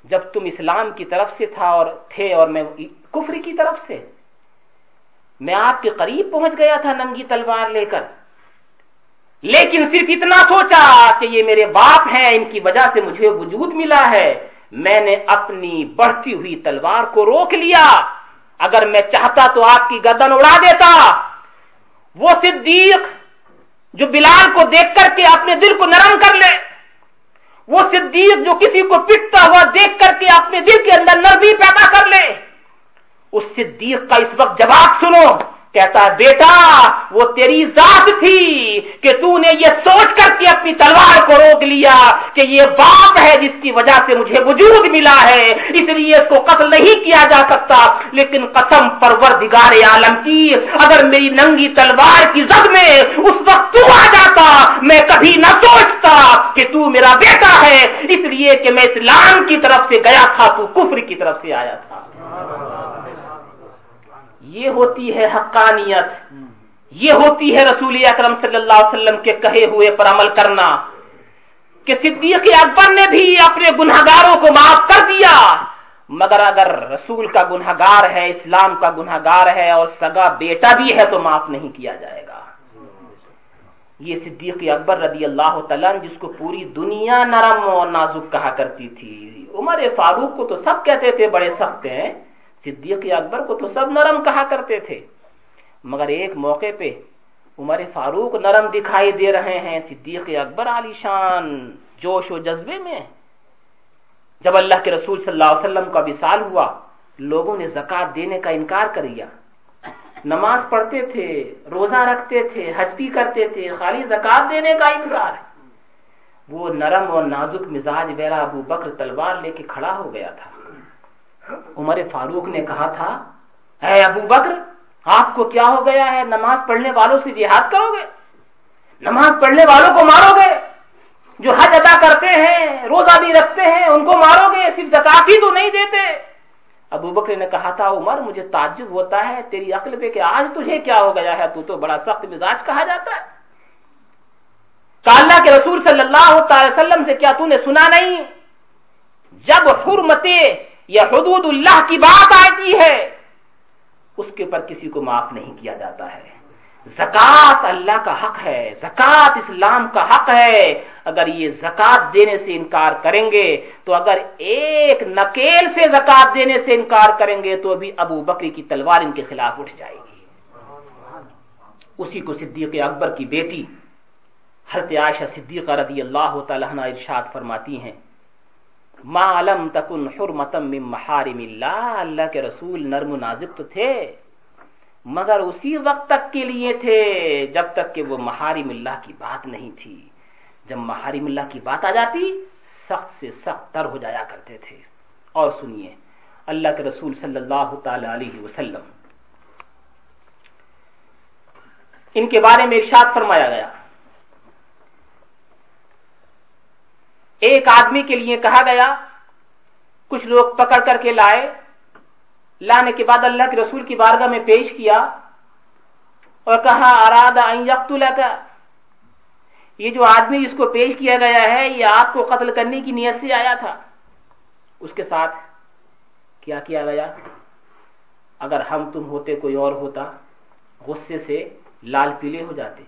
Speaker 1: جب تم اسلام کی طرف سے تھا اور تھے اور میں کفری کی طرف سے، میں آپ کے قریب پہنچ گیا تھا ننگی تلوار لے کر۔ لیکن صرف اتنا سوچا کہ یہ میرے باپ ہیں، ان کی وجہ سے مجھے وجود ملا ہے۔ میں نے اپنی بڑھتی ہوئی تلوار کو روک لیا۔ اگر میں چاہتا تو آپ کی گردن اڑا دیتا۔ وہ صدیق جو بلال کو دیکھ کر کے اپنے دل کو نرم کر لے۔ وہ صدیق جو کسی کو پٹتا ہوا دیکھ کر کے اپنے دل کے اندر نرمی پیدا کر لے۔ اس صدیق کا اس وقت جواب سنو۔ کہتا بیٹا، وہ تیری ذات تھی کہ تو نے یہ سوچ کر کے اپنی تلوار کو روک لیا کہ یہ باپ ہے جس کی وجہ سے مجھے وجود ملا ہے۔ اس لیے اس کو قتل نہیں کیا جا سکتا۔ لیکن قسم پروردگار عالم کی، اگر میری ننگی تلوار کی زد میں اس وقت تو آ جاتا، میں کبھی نہ سوچتا کہ تو میرا بیٹا ہے، اس لیے کہ میں اسلام کی طرف سے گیا تھا، تو کفر کی طرف سے آیا تھا۔ یہ ہوتی ہے حقانیت۔ یہ ہوتی ہے رسول اکرم صلی اللہ علیہ وسلم کے کہے ہوئے پر عمل کرنا کہ صدیق اکبر نے بھی اپنے گناہ گاروں کو معاف کر دیا۔ مگر اگر رسول کا گناہ گار ہے، اسلام کا گناہ گار ہے اور سگا بیٹا بھی ہے تو معاف نہیں کیا جائے گا۔ یہ صدیق اکبر رضی اللہ تعالیٰ جس کو پوری دنیا نرم اور نازک کہا کرتی تھی۔ عمر فاروق کو تو سب کہتے تھے، بڑے سخت ہیں۔ صدیق اکبر کو تو سب نرم کہا کرتے تھے۔ مگر ایک موقع پہ عمر فاروق نرم دکھائی دے رہے ہیں صدیق اکبر علی شان جوش و جذبے میں۔ جب اللہ کے رسول صلی اللہ علیہ وسلم کا وصال ہوا، لوگوں نے زکات دینے کا انکار کر دیا۔ نماز پڑھتے تھے، روزہ رکھتے تھے، حج بھی کرتے تھے، خالی زکات دینے کا انکار۔ وہ نرم اور نازک مزاج ویرا ابو بکر تلوار لے کے کھڑا ہو گیا تھا۔ عمر فاروق نے کہا تھا، اے ابو بکر، آپ کو کیا ہو گیا ہے؟ نماز پڑھنے والوں سے جہاد کرو گے؟ نماز پڑھنے والوں کو مارو گے؟ جو حج ادا کرتے ہیں، روزہ بھی رکھتے ہیں، ان کو مارو گے، صرف زکات ہی تو نہیں دیتے۔ ابو بکر نے کہا تھا، عمر، مجھے تعجب ہوتا ہے، تیری عقل پہ کہ آج تجھے کیا ہو گیا ہے؟ تو تو بڑا سخت مزاج کہا جاتا ہے۔ اللہ کے رسول صلی اللہ تعالی وسلم سے کیا تو نے سنا نہیں؟ جب جب حرمت یا حدود اللہ کی بات آتی ہے، اس کے اوپر کسی کو معاف نہیں کیا جاتا ہے۔ زکات اللہ کا حق ہے، زکات اسلام کا حق ہے۔ اگر یہ زکات دینے سے انکار کریں گے، تو اگر ایک نکیل سے زکات دینے سے انکار کریں گے، تو ابھی ابو بکری کی تلوار ان کے خلاف اٹھ جائے گی۔ اسی کو صدیق اکبر کی بیٹی حضرت عائشہ صدیقہ رضی اللہ تعالیٰ ارشاد فرماتی ہیں۔ ما علم تکن حرمتم من محارم اللہ اللہ کے رسول نرم و نازک تو تھے۔ مگر اسی وقت تک کے لیے تھے جب تک کہ وہ محارم اللہ کی بات نہیں تھی۔ جب محارم اللہ کی بات آ جاتی، سخت سے سخت تر ہو جایا کرتے تھے۔ اور سنیے، اللہ کے رسول صلی اللہ تعالی علیہ وسلم۔ ان کے بارے میں ارشاد فرمایا گیا۔ ایک آدمی کے لیے کہا گیا، کچھ لوگ پکڑ کر کے لائے۔ لانے کے بعد اللہ کے رسول کی بارگاہ میں پیش کیا اور کہا اراد کا یہ جو آدمی جس کو پیش کیا گیا ہے، یہ آپ کو قتل کرنے کی نیت سے آیا تھا۔ اس کے ساتھ کیا کیا گیا؟ اگر ہم تم ہوتے، کوئی اور ہوتا، غصے سے لال پیلے ہو جاتے۔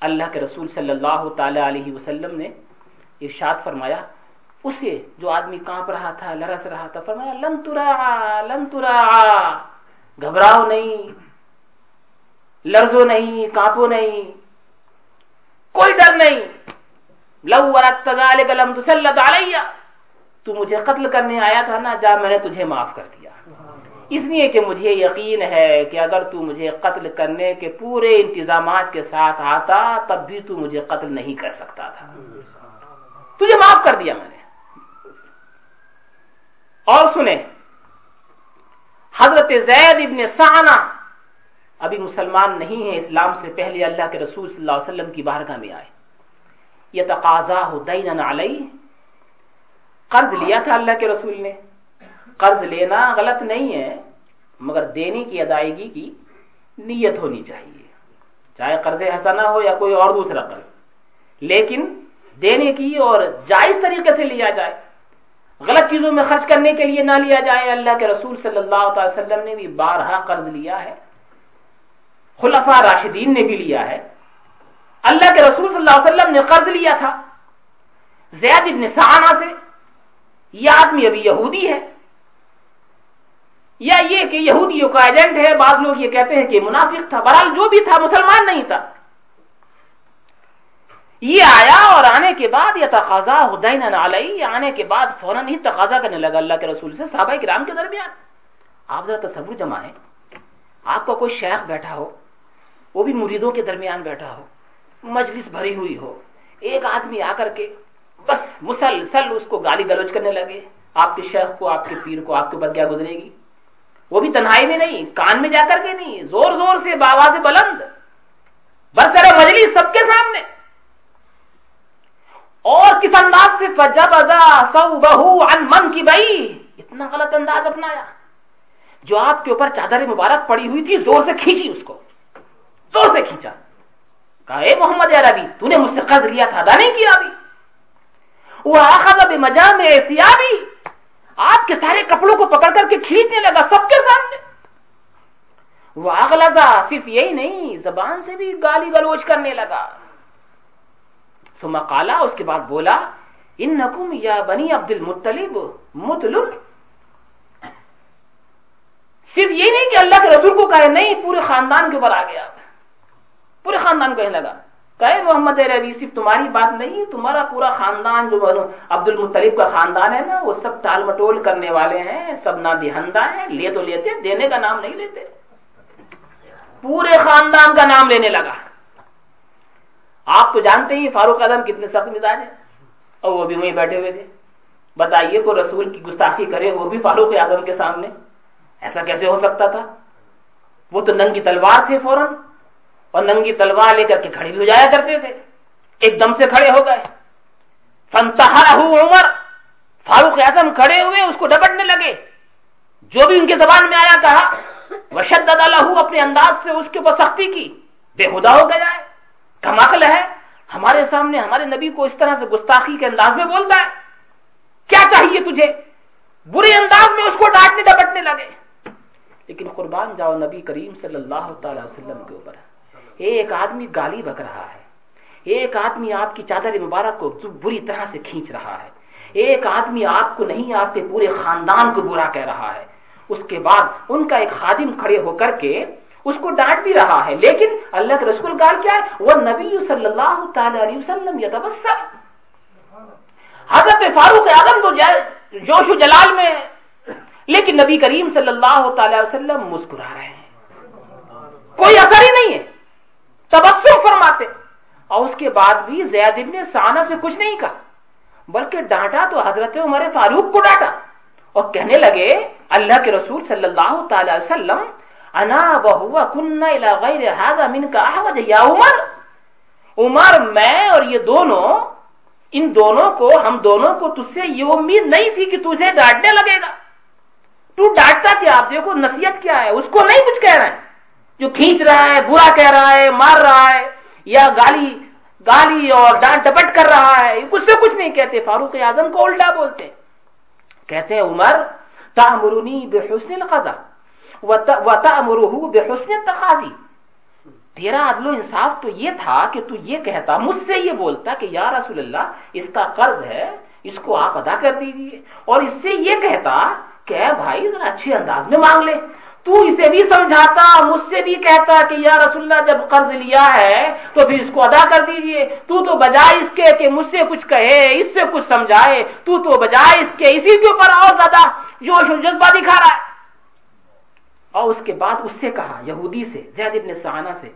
Speaker 1: اللہ کے رسول صلی اللہ تعالی علیہ وسلم نے ارشاد فرمایا اسے جو آدمی کانپ رہا تھا، لرس رہا تھا، فرمایا، لن ترا لن ترا گھبراؤ نہیں، لرزو نہیں، کانپو نہیں، کوئی ڈر نہیں۔ لو لم تسلط علیہ۔ تو مجھے قتل کرنے آیا تھا نا، جا میں نے تجھے معاف کر دیا۔ اس لیے کہ مجھے یقین ہے کہ اگر تو مجھے قتل کرنے کے پورے انتظامات کے ساتھ آتا، تب بھی تو مجھے قتل نہیں کر سکتا تھا۔ تجھے معاف کر دیا میں نے۔ اور سنیں۔ حضرت زید ابن سعنا ابھی مسلمان نہیں ہے اسلام سے پہلے اللہ کے رسول صلی اللہ علیہ وسلم کی بارگاہ میں آئے۔ یہ تقاضا ہو دین علیہ۔ قرض لیا تھا اللہ کے رسول نے۔ قرض لینا غلط نہیں ہے، مگر دینے کی ادائیگی کی نیت ہونی چاہیے۔ چاہے قرض حسنا ہو یا کوئی اور دوسرا قرض۔ لیکن دینے کی اور جائز طریقے سے لیا جائے۔ غلط چیزوں میں خرچ کرنے کے لیے نہ لیا جائے۔ اللہ کے رسول صلی اللہ علیہ وسلم نے بھی بارہا قرض لیا ہے۔ خلفا راشدین نے بھی لیا ہے۔ اللہ کے رسول صلی اللہ علیہ وسلم نے قرض لیا تھا۔ زید ابن سعانہ سے یہ آدمی ابھی یہودی ہے۔ یا یہ کہ یہودیوں کا ایجنٹ ہے، بعض لوگ یہ کہتے ہیں کہ منافق تھا، بہرحال جو بھی تھا، مسلمان نہیں تھا۔ یہ آیا اور آنے کے بعد یہ تقاضا ہدین علیہ، آنے کے بعد فوراً ہی تقاضا کرنے لگا اللہ کے رسول سے، صحابہ کرام کے درمیان۔ آپ ذرا تصور جمع ہے آپ کا کوئی شیخ بیٹھا ہو، وہ بھی مریدوں کے درمیان بیٹھا ہو، مجلس بھری ہوئی ہو، ایک آدمی آ کر کے بس مسلسل اس کو گالی گلوچ کرنے لگے۔ آپ کے شیخ کو، آپ کے پیر کو، آپ کے اوپر کیا گزرے گی؟ وہ بھی تنہائی میں نہیں، کان میں جا کر کے نہیں، زور زور سے بابا سے بلند برسر مجلس سب کے سامنے۔ اور کس انداز سے سو بہو ان من کی بھائی اتنا غلط انداز اپنایا۔ جو آپ کے اوپر چادر مبارک پڑی ہوئی تھی، زور سے کھینچی اس کو۔ زور سے کھینچا۔ کہا، اے محمد عربی، تو نے مجھ سے قرض لیا تھا، ادا نہیں کیا ابھی؟ وہ آخذ مجا میں احتیابی آپ کے سارے کپڑوں کو پکڑ کر کے کھینچنے لگا سب کے سامنے۔ وہ آگ لگا صرف یہی نہیں، زبان سے بھی گالی گلوچ کرنے لگا۔ سما کالا اس کے بعد بولا ان یا بنی عبد المطلب مطلب. صرف یہ نہیں کہ اللہ کے رسول کو کہے، نہیں، پورے خاندان کے اوپر آ گیا۔ پورے خاندان کہنے لگا کہ محمد ربی صرف تمہاری بات نہیں، تمہارا پورا خاندان جو عبد المطلب کا خاندان ہے نا، وہ سب ٹال مٹول کرنے والے ہیں، سب نہ دہندہ ہیں لے تو لیتے، دینے کا نام نہیں لیتے۔ پورے خاندان کا نام لینے لگا۔ آپ تو جانتے ہی فاروق اعظم کتنے سخت مزاج ہیں۔ اور وہ بھی وہیں بیٹھے ہوئے تھے۔ بتائیے کو رسول کی گستاخی کرے، وہ بھی فاروق اعظم کے سامنے۔ ایسا کیسے ہو سکتا تھا؟ وہ تو ننگی تلوار تھے فوراً، اور ننگی تلوار لے کر کے کھڑے بھی ہو جایا کرتے تھے۔ ایک دم سے کھڑے ہو گئے۔ فنتہا عمر۔ فاروق اعظم کھڑے ہوئے، اس کو ڈپٹنے لگے۔ جو بھی ان کے زبان میں آیا، کہا وشد اپنے انداز سے اس کے اوپر سختی کی۔ بے ہدا ہو گیا ہے۔ کماکل ہے، ہمارے سامنے، ہمارے نبی کو اس طرح سے گستاخی کے انداز میں بولتا ہے۔ کیا چاہیے تجھے؟
Speaker 2: برے انداز میں اس کو ڈانٹنے، ڈپٹنے لگے۔ لیکن قربان جاؤ، نبی کریم صلی اللہ تعالی وسلم کے اوپر۔ ایک آدمی گالی بک رہا ہے۔ ایک آدمی آپ کی چادر مبارک کو بری طرح سے کھینچ رہا ہے۔ ایک آدمی آپ کو نہیں، آپ کے پورے خاندان کو برا کہہ رہا ہے۔ اس کے بعد ان کا ایک خادم کھڑے ہو کر کے اس کو ڈانٹ بھی رہا ہے۔ لیکن اللہ کے رسول گال کیا ہے؟ وہ نبی صلی اللہ تعالی علیہ وسلم حضرت فاروق اعظم تو جوش و جلال میں لیکن نبی کریم صلی اللہ تعالی وسلم مسکرا رہے ہیں۔ کوئی اثر ہی نہیں ہے۔ تبسم فرماتے۔ اور اس کے بعد بھی زید ابن سانا سے کچھ نہیں کہا۔ بلکہ ڈانٹا تو حضرت عمر فاروق کو ڈانٹا۔ اور کہنے لگے، اللہ کے رسول صلی اللہ تعالی وسلم انا بہوا کن غیر من کا یا عمر؟ عمر، میں اور یہ دونوں، ان دونوں کو، ہم دونوں کو تجھ سے یہ امید نہیں تھی کہ تجھے ڈانٹنے لگے گا۔ تو ڈانٹتا کیا؟ آپ دیکھو نصیحت کیا ہے؟ اس کو نہیں کچھ کہہ رہا ہے۔ جو کھینچ رہا ہے، برا کہہ رہا ہے، مار رہا ہے، یا گالی گالی اور ڈانٹ ڈپٹ کر رہا ہے کچھ سے کچھ نہیں کہتے۔ فاروق اعظم کو الٹا بولتے۔ کہتے ہیں، عمر تامرونی بے حسن القضا و تامرہ تقاضی تیرا عدل و انصاف تو یہ تھا کہ تو یہ کہتا، مجھ سے یہ بولتا کہ یا رسول اللہ، اس کا قرض ہے، اس کو آپ ادا کر دیجیے اور اس سے یہ کہتا کہ بھائی، ذرا اچھے انداز میں مانگ لے۔ تو اسے بھی سمجھاتا، مجھ سے بھی کہتا کہ یا رسول اللہ، جب قرض لیا ہے، تو پھر اس کو ادا کر دیجیے تو تو بجائے اس کے کہ مجھ سے کچھ کہے، اس سے کچھ سمجھائے۔ تو تو بجائے اس کے، اسی کے اوپر اور زیادہ جوش و جذبہ دکھا رہا ہے۔ اور اس کے بعد اس سے کہا، یہودی سے، زید ابن سہانا سے،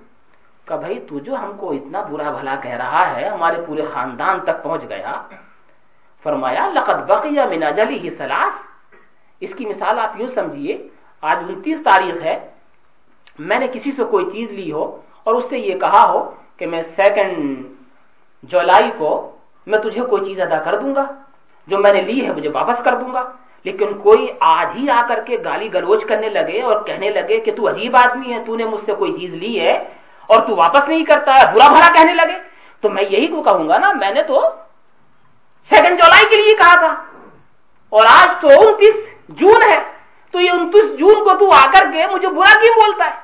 Speaker 2: کہ بھائی تو جو ہم کو اتنا برا بھلا کہہ رہا ہے، ہمارے پورے خاندان تک پہنچ گیا۔ فرمایا، لقد بقیہ من اجلی ہی سلاس اس کی مثال آپ یوں سمجھیے، آج انتیس تاریخ ہے، میں نے کسی سے کوئی چیز لی ہو اور اس سے یہ کہا ہو کہ میں سیکنڈ جولائی کو، میں تجھے کوئی چیز ادا کر دوں گا، جو میں نے لی ہے مجھے واپس کر دوں گا۔ لیکن کوئی آج ہی آ کر کے گالی گلوچ کرنے لگے اور کہنے لگے کہ تو عجیب آدمی ہے، تو نے مجھ سے کوئی چیز لی ہے اور تو واپس نہیں کرتا ہے برا بھرا کہنے لگے۔ تو میں یہی کو کہوں گا نا، میں نے تو سیکنڈ جولائی کے لیے کہا تھا۔ اور آج تو انتیس جون ہے، تو یہ انتیس جون کو تو آ کر کے مجھے برا کیوں بولتا ہے؟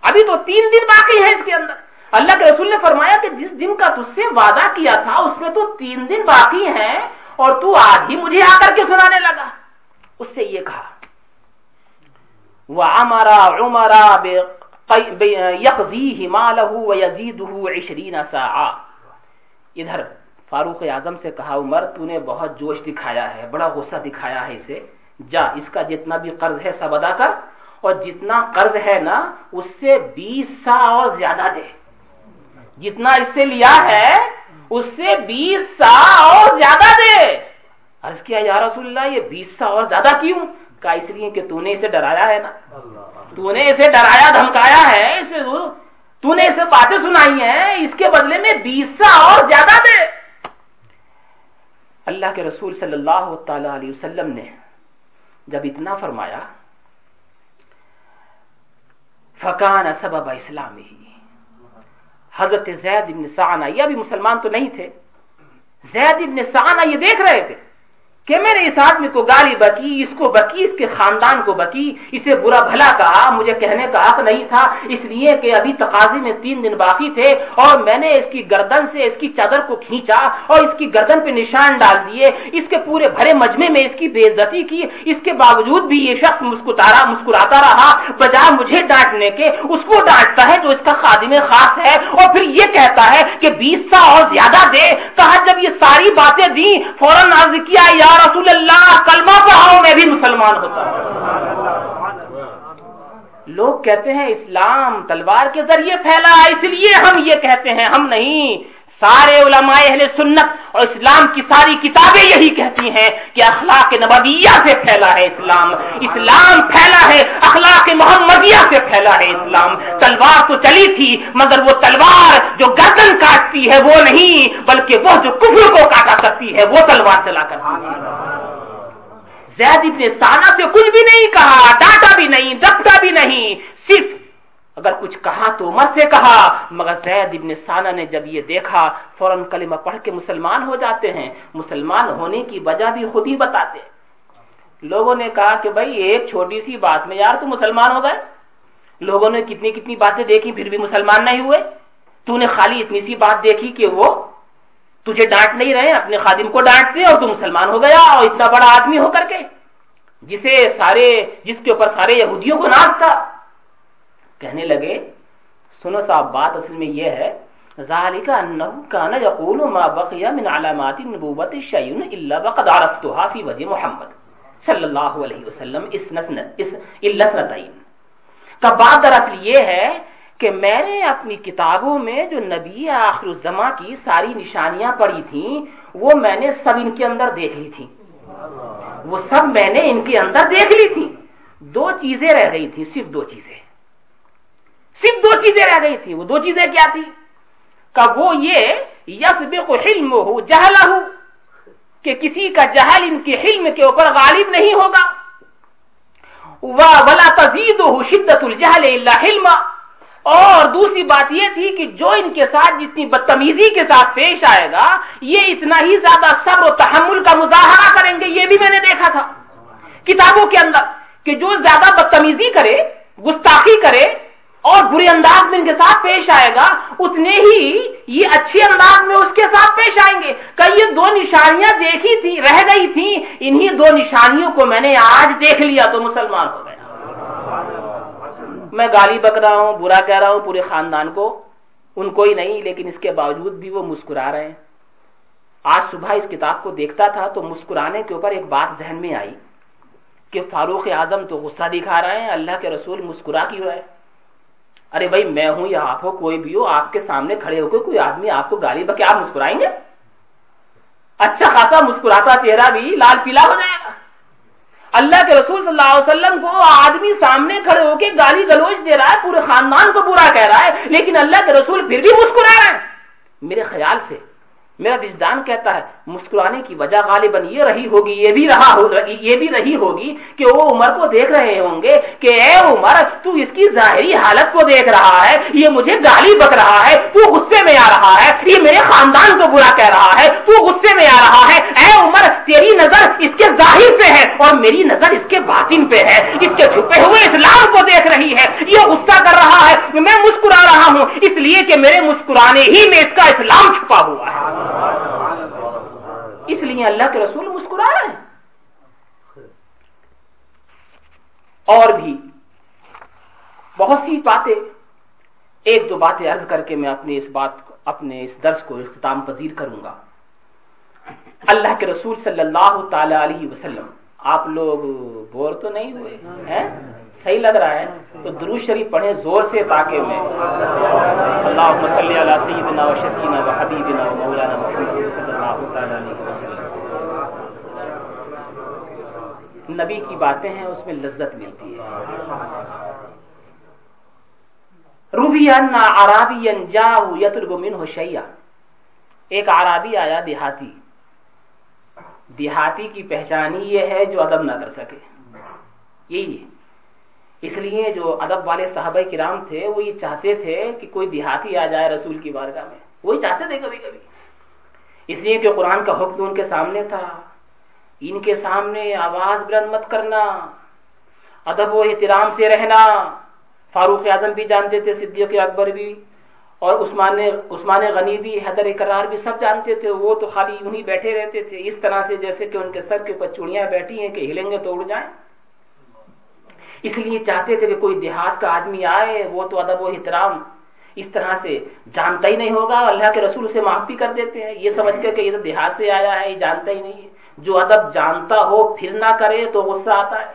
Speaker 2: ابھی تو تین دن باقی ہے اس کے اندر۔ اللہ کے رسول نے فرمایا کہ جس دن کا تج سے وعدہ کیا تھا، اس میں تو تین دن باقی ہیں اور تو آج ہی مجھے آ کر کے سنانے لگا۔ اس سے یہ کہا۔ وہ ہمارا عمرا ادھر فاروق اعظم سے کہا، عمر، تو نے بہت جوش دکھایا ہے، بڑا غصہ دکھایا ہے اسے۔ جا، اس کا جتنا بھی قرض ہے سب ادا کر، اور جتنا قرض ہے نا، اس سے بیس سا اور زیادہ دے۔ جتنا اس سے لیا ہے، اس سے بیس سا اور زیادہ دے۔ عرض کیا، یا رسول اللہ، یہ بیس سا اور زیادہ کیوں؟ کا اس لیے کہ تو نے اسے ڈرایا ہے نا۔ تو نے اسے ڈرایا، دھمکایا ہے اسے تو نے اسے باتیں سنائی ہیں، اس کے بدلے میں بیس سا اور زیادہ دے۔ اللہ کے رسول صلی اللہ تعالی علیہ وسلم نے جب اتنا فرمایا، فکان سبب اسلامی حضرت زید ابن سعنا یہ بھی مسلمان تو نہیں تھے۔ زید ابن سعنا یہ دیکھ رہے تھے۔ کہ میں نے اس آدمی کو گالی بکی، اس کو بکی، اس کے خاندان کو بکی، اسے برا بھلا کہا، مجھے کہنے کا حق نہیں تھا، اس لیے کہ ابھی تقاضی میں تین دن باقی تھے اور میں نے اس کی گردن سے اس کی چادر کو کھینچا اور اس کی گردن پہ نشان ڈال دیے، اس کے پورے بھرے مجمے میں اس کی بے عزتی کی، اس کے باوجود بھی یہ شخص مسکرا مسکراتا رہا، بجائے مجھے ڈانٹنے کے، اس کو ڈانٹتا ہے جو اس کا خادم خاص ہے اور پھر یہ کہتا ہے کہ بیس سا اور زیادہ دے، کہا جب یہ ساری باتیں دی فوراً عرض کیا یار رسول اللہ کلمہ پڑھاؤ، میں بھی مسلمان ہوتا ہوں۔ لوگ کہتے ہیں اسلام تلوار کے ذریعے پھیلا، اس لیے ہم یہ کہتے ہیں، ہم نہیں۔ سارے علماء اہل سنت اور اسلام کی ساری کتابیں یہی کہتی ہیں کہ اخلاق نبویہ سے پھیلا ہے اسلام۔ اسلام پھیلا ہے، اخلاق محمدیہ سے پھیلا ہے اسلام۔ تلوار تو چلی تھی، مگر وہ تلوار جو گردن کاٹتی ہے وہ نہیں، بلکہ وہ جو کفر کو کاٹا سکتی ہے، وہ تلوار چلا کرتی ہے۔ زید ابن سانا سے کچھ بھی نہیں کہا، ڈاٹا بھی نہیں ڈپٹا بھی نہیں، صرف اگر کچھ کہا تو عمر سے کہا۔ مگر زید ابن سانا نے جب یہ دیکھا، فوراً کلمہ پڑھ کے مسلمان ہو جاتے ہیں۔ مسلمان ہونے کی وجہ بھی خود ہی بتاتے لوگوں نے کہا کہ بھائی، ایک چھوٹی سی بات میں یار تو مسلمان ہو گئے۔ لوگوں نے کتنی کتنی باتیں دیکھی، پھر بھی مسلمان نہیں ہوئے۔ تو نے خالی اتنی سی بات دیکھی کہ وہ تجھے ڈانٹ نہیں رہے، اپنے خادم کو ڈانٹتے اور تو مسلمان ہو گیا اور اتنا بڑا آدمی ہو کر کے۔ جسے سارے، جس کے اوپر سارے یہودیوں کو ناز تھا۔ کہنے لگے، سنو صاحب، بات اصل میں یہ ہے، ذالک انه كان يقول ما بقي من علامات النبوة شيء الا وقد عرفتها في وجه محمد صلی اللہ علیہ وسلم اس نسنت اس السنتین کا بات دراصل یہ ہے کہ میں نے اپنی کتابوں میں جو نبی آخر الزما کی ساری نشانیاں پڑھی تھیں، وہ میں نے سب ان کے اندر دیکھ لی تھی وہ سب میں نے ان کے اندر دیکھ لی تھی دو چیزیں رہ گئی تھی صرف دو چیزیں۔ صرف دو چیزیں رہ گئی تھی، وہ دو چیزیں کیا تھی؟ کہ وہ یہ یس حلم ہو جہلا ہو کہ کسی کا جہل ان کے حلم کے اوپر غالب نہیں ہوگا۔ ولا تزید ہو شدت الجہل اللہ حلم اور دوسری بات یہ تھی کہ جو ان کے ساتھ جتنی بدتمیزی کے ساتھ پیش آئے گا، یہ اتنا ہی زیادہ صبر و تحمل کا مظاہرہ کریں گے، یہ بھی میں نے دیکھا تھا۔ کتابوں کے اندر کہ جو زیادہ بدتمیزی کرے، گستاخی کرے اور برے انداز میں ان کے ساتھ پیش آئے گا، اتنے ہی یہ اچھے انداز میں اس کے ساتھ پیش آئیں گے۔ کہ یہ دو نشانیاں دیکھی تھی رہ گئی تھی انہی دو نشانیوں کو میں نے آج دیکھ لیا تو مسلمان ہو گیا میں گالی بک رہا ہوں، برا کہہ رہا ہوں، پورے خاندان کو۔ ان کو ہی نہیں، لیکن اس کے باوجود بھی وہ مسکرا رہے ہیں۔ آج صبح اس کتاب کو دیکھتا تھا تو مسکرانے کے اوپر ایک بات ذہن میں آئی کہ فاروق اعظم تو غصہ دکھا رہے ہیں، اللہ کے رسول مسکرا کیوں رہے ارے بھائی، میں ہوں یا آپ ہو، کوئی بھی ہو، آپ کے سامنے کھڑے ہو کے کوئی آدمی آپ کو گالی بکے، آپ مسکرائیں گے؟ اچھا خاصا مسکراتا چہرہ بھی لال پیلا ہو جائے گا۔ اللہ کے رسول صلی اللہ علیہ وسلم کو آدمی سامنے کھڑے ہو کے گالی گلوچ دے رہا ہے، پورے خاندان کو برا کہہ رہا ہے، لیکن اللہ کے رسول پھر بھی مسکرا رہے ہیں۔ میرے خیال سے میرا وجدان کہتا ہے، مسکرانے کی وجہ غالباً یہ رہی ہوگی، یہ بھی رہا یہ بھی رہی ہوگی کہ وہ عمر کو دیکھ رہے ہوں گے کہ اے عمر، تو اس کی ظاہری حالت کو دیکھ رہا ہے، یہ مجھے گالی بک رہا ہے، تو غصے میں آ رہا ہے، یہ میرے خاندان کو برا کہہ رہا ہے، تو غصے میں آ رہا ہے۔ اے عمر، تیری نظر اس کے ظاہر پہ ہے اور میری نظر اس کے باطن پہ ہے، اس کے چھپے ہوئے اسلام کو دیکھ رہی ہے، یہ غصہ کر رہا ہے، میں مسکرا رہا ہوں، اس لیے کہ میرے مسکرانے ہی میں اس کا اسلام چھپا ہوا ہے۔ اس لیے اللہ کے رسول مسکرا رہے ہیں۔ اور بھی بہت سی باتیں ایک دو باتیں عرض کر کے میں اپنے اس بات اپنے اس درس کو اختتام پذیر کروں گا۔ اللہ کے رسول صلی اللہ تعالی علیہ وسلم۔ آپ لوگ بور تو نہیں ہوئے، ہیں؟ صحیح لگ رہا ہے؟ تو درو شریف پڑھیں، زور سے تاکہ میں۔ اللہ صلی اللہ سیدنا و شکینہ و حبیبنا و مولانا محمد صلی اللہ تعالی علیہ وسلم۔ نبی کی باتیں ہیں، اس میں لذت ملتی ہے۔ روبی عرابی جاؤ یترگ من شیا ایک عرابی آیا دیہاتی۔ دیہاتی کی پہچانی یہ ہے جو ادب نہ کر سکے۔ یہی ہے۔ اس لیے جو ادب والے صحابہ کرام تھے، وہ یہ چاہتے تھے کہ کوئی دیہاتی آ جائے رسول کی بارگاہ میں۔ وہی چاہتے تھے کبھی کبھی۔ اس لیے کہ قرآن کا حکم ان کے سامنے تھا۔ ان کے سامنے آواز بلند مت کرنا۔ ادب و احترام سے رہنا۔ فاروق اعظم بھی جانتے تھے، صدیق اکبر بھی۔ اور عثمان عثمان غنی بھی، حیدر اقرار بھی سب جانتے تھے، وہ تو خالی یوں ہی بیٹھے رہتے تھے۔ اس طرح سے جیسے کہ ان کے سر کے اوپر چوڑیاں بیٹھی ہیں کہ ہلیں گے تو اڑ جائیں۔ اس لیے چاہتے تھے کہ کوئی دیہات کا آدمی آئے، وہ تو ادب و احترام اس طرح سے جانتا ہی نہیں ہوگا، اللہ کے رسول اسے معافی کر دیتے ہیں۔ یہ سمجھ کر کہ یہ تو دیہات سے آیا ہے، یہ جانتا ہی نہیں ہے۔ جو ادب جانتا ہو، پھر نہ کرے تو غصہ آتا ہے۔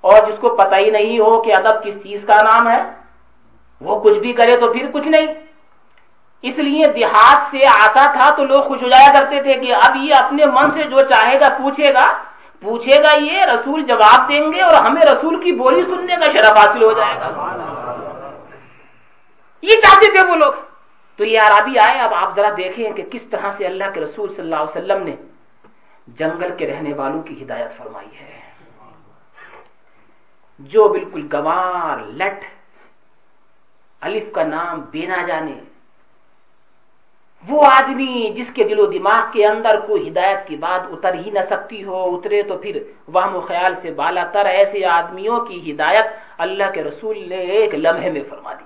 Speaker 2: اور جس کو پتہ ہی نہیں ہو کہ ادب کس چیز کا نام ہے وہ کچھ بھی کرے تو پھر کچھ نہیں۔ اس لیے دیہات سے آتا تھا تو لوگ خوش ہو جایا کرتے تھے کہ اب یہ اپنے من سے جو چاہے گا پوچھے گا۔ پوچھے گا یہ، رسول جواب دیں گے اور ہمیں رسول کی بولی سننے کا شرف حاصل ہو جائے گا۔ یہ چاہتے تھے وہ لوگ۔ تو یہ عرابی آئے، اب آپ ذرا دیکھیں کہ کس طرح سے اللہ کے رسول صلی اللہ علیہ وسلم نے جنگل کے رہنے والوں کی ہدایت فرمائی ہے۔ جو بالکل گوار، لٹ الف کا نام بے نہ جانے۔ وہ آدمی جس کے دل و دماغ کے اندر کوئی ہدایت کی بات اتر ہی نہ سکتی ہو، اترے تو پھر وہم و خیال سے بالا تر ایسے آدمیوں کی ہدایت اللہ کے رسول نے ایک لمحے میں فرما دی۔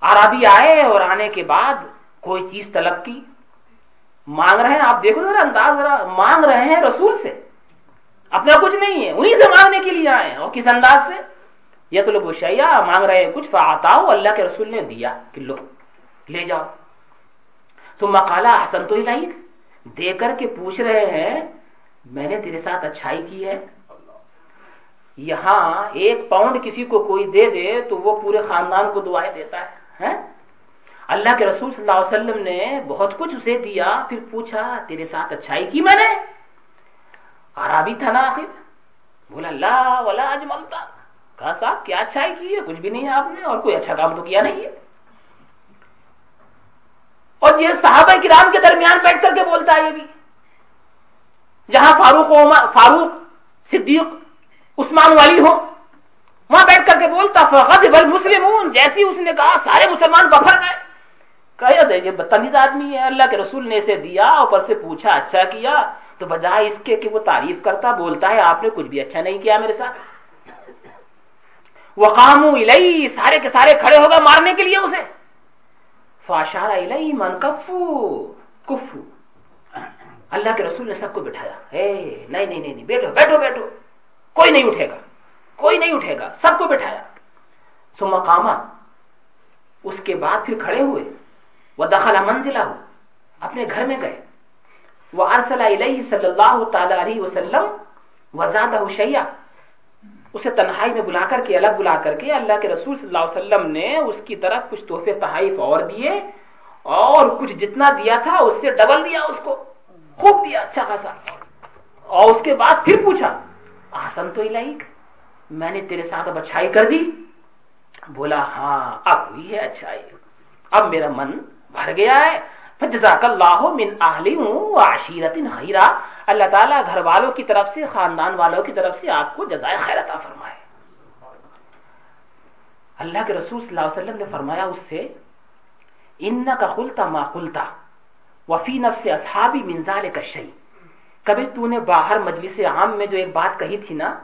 Speaker 2: عربی آئے اور آنے کے بعد کوئی چیز طلب کی۔ مانگ رہے ہیں، آپ دیکھو ذرا انداز، ذرا مانگ رہے ہیں رسول سے۔ اپنا کچھ نہیں ہے، انہیں سے مانگنے کے لیے آئے ہیں اور کس انداز سے؟ یہ تو شیا مانگ رہے ہیں کچھ فاتا اللہ کے رسول نے دیا کہ لو لے جاؤ. تو مکالا حسن تو دے کر کے پوچھ رہے ہیں، میں نے تیرے ساتھ اچھائی کی ہے۔ یہاں ایک پاؤنڈ کسی کو کوئی دے دے، تو وہ پورے خاندان کو دعائیں دیتا ہے اللہ کے رسول صلی اللہ علیہ وسلم نے بہت کچھ اسے دیا، پھر پوچھا، تیرے ساتھ اچھائی کی میں نے؟ عربی تھا نا آخر؟ بولا اللہ ولا اجملتا۔ کہا صاحب، کیا اچھائی کی ہے؟ کچھ بھی نہیں ہے آپ نے، اور کوئی اچھا کام تو کیا نہیں ہے؟ اور یہ صحابہ کرام کے درمیان بیٹھ کر کے بولتا ہے یہ بھی۔ جہاں فاروق فاروق، صدیق، عثمان والی ہو وہاں بیٹھ کر کے بولتا فقط بل مسلم جیسی اس نے کہا، سارے مسلمان بفر گئے۔ کہ یہ بدتمیز آدمی ہے، اللہ کے رسول نے اسے دیا، اوپر سے پوچھا اچھا کیا؟ تو بجائے اس کے کہ وہ تعریف کرتا، بولتا ہے، آپ نے کچھ بھی اچھا نہیں کیا میرے ساتھ؟ وہ الہی سارے کے سارے کھڑے ہو گئے مارنے کے لیے اسے۔ فاشارہ من کفو کفو۔ اللہ کے رسول نے سب کو بٹھایا۔ نہیں نہیں نہیں بیٹھو بیٹھو بیٹھو۔ کوئی نہیں اٹھے گا، کوئی نہیں اٹھے گا، سب کو بٹھایا۔ سو مقامہ اس کے بعد پھر کھڑے ہوئے۔ وہ دخلا منزلہ ہو اپنے گھر میں گئے۔ وہ ارسلہ علیہ صلی اللہ تعالی علیہ وسلم، وزادہ شیعہ۔ اسے تنہائی میں بلا کر کے، الگ بلا کر کے اللہ کے رسول صلی اللہ علیہ وسلم نے اس کی طرف کچھ تحفے تحائف اور دیے اور کچھ جتنا دیا تھا اس سے ڈبل دیا، اس کو خوب دیا اچھا خاصا۔ اور اس کے بعد پھر پوچھا آسن تو الہیک میں نے تیرے ساتھ اب اچھائی کر دی؟ بولا ہاں اب ہوئی ہے اچھائی۔ اب میرا من بھر گیا ہے۔ فجزاک اللہ من اہلی و عشیرت خیرہ اللہ تعالیٰ گھر والوں کی طرف سے، خاندان والوں کی طرف سے آپ کو جزائے خیر عطا فرمائے۔ اللہ کے رسول صلی اللہ علیہ وسلم نے فرمایا اس سے ان کا خلتا ما خلتا وفی نفس اصحابی منزال کا شعی کبھی تو نے باہر مجلس عام میں جو ایک بات کہی تھی نا،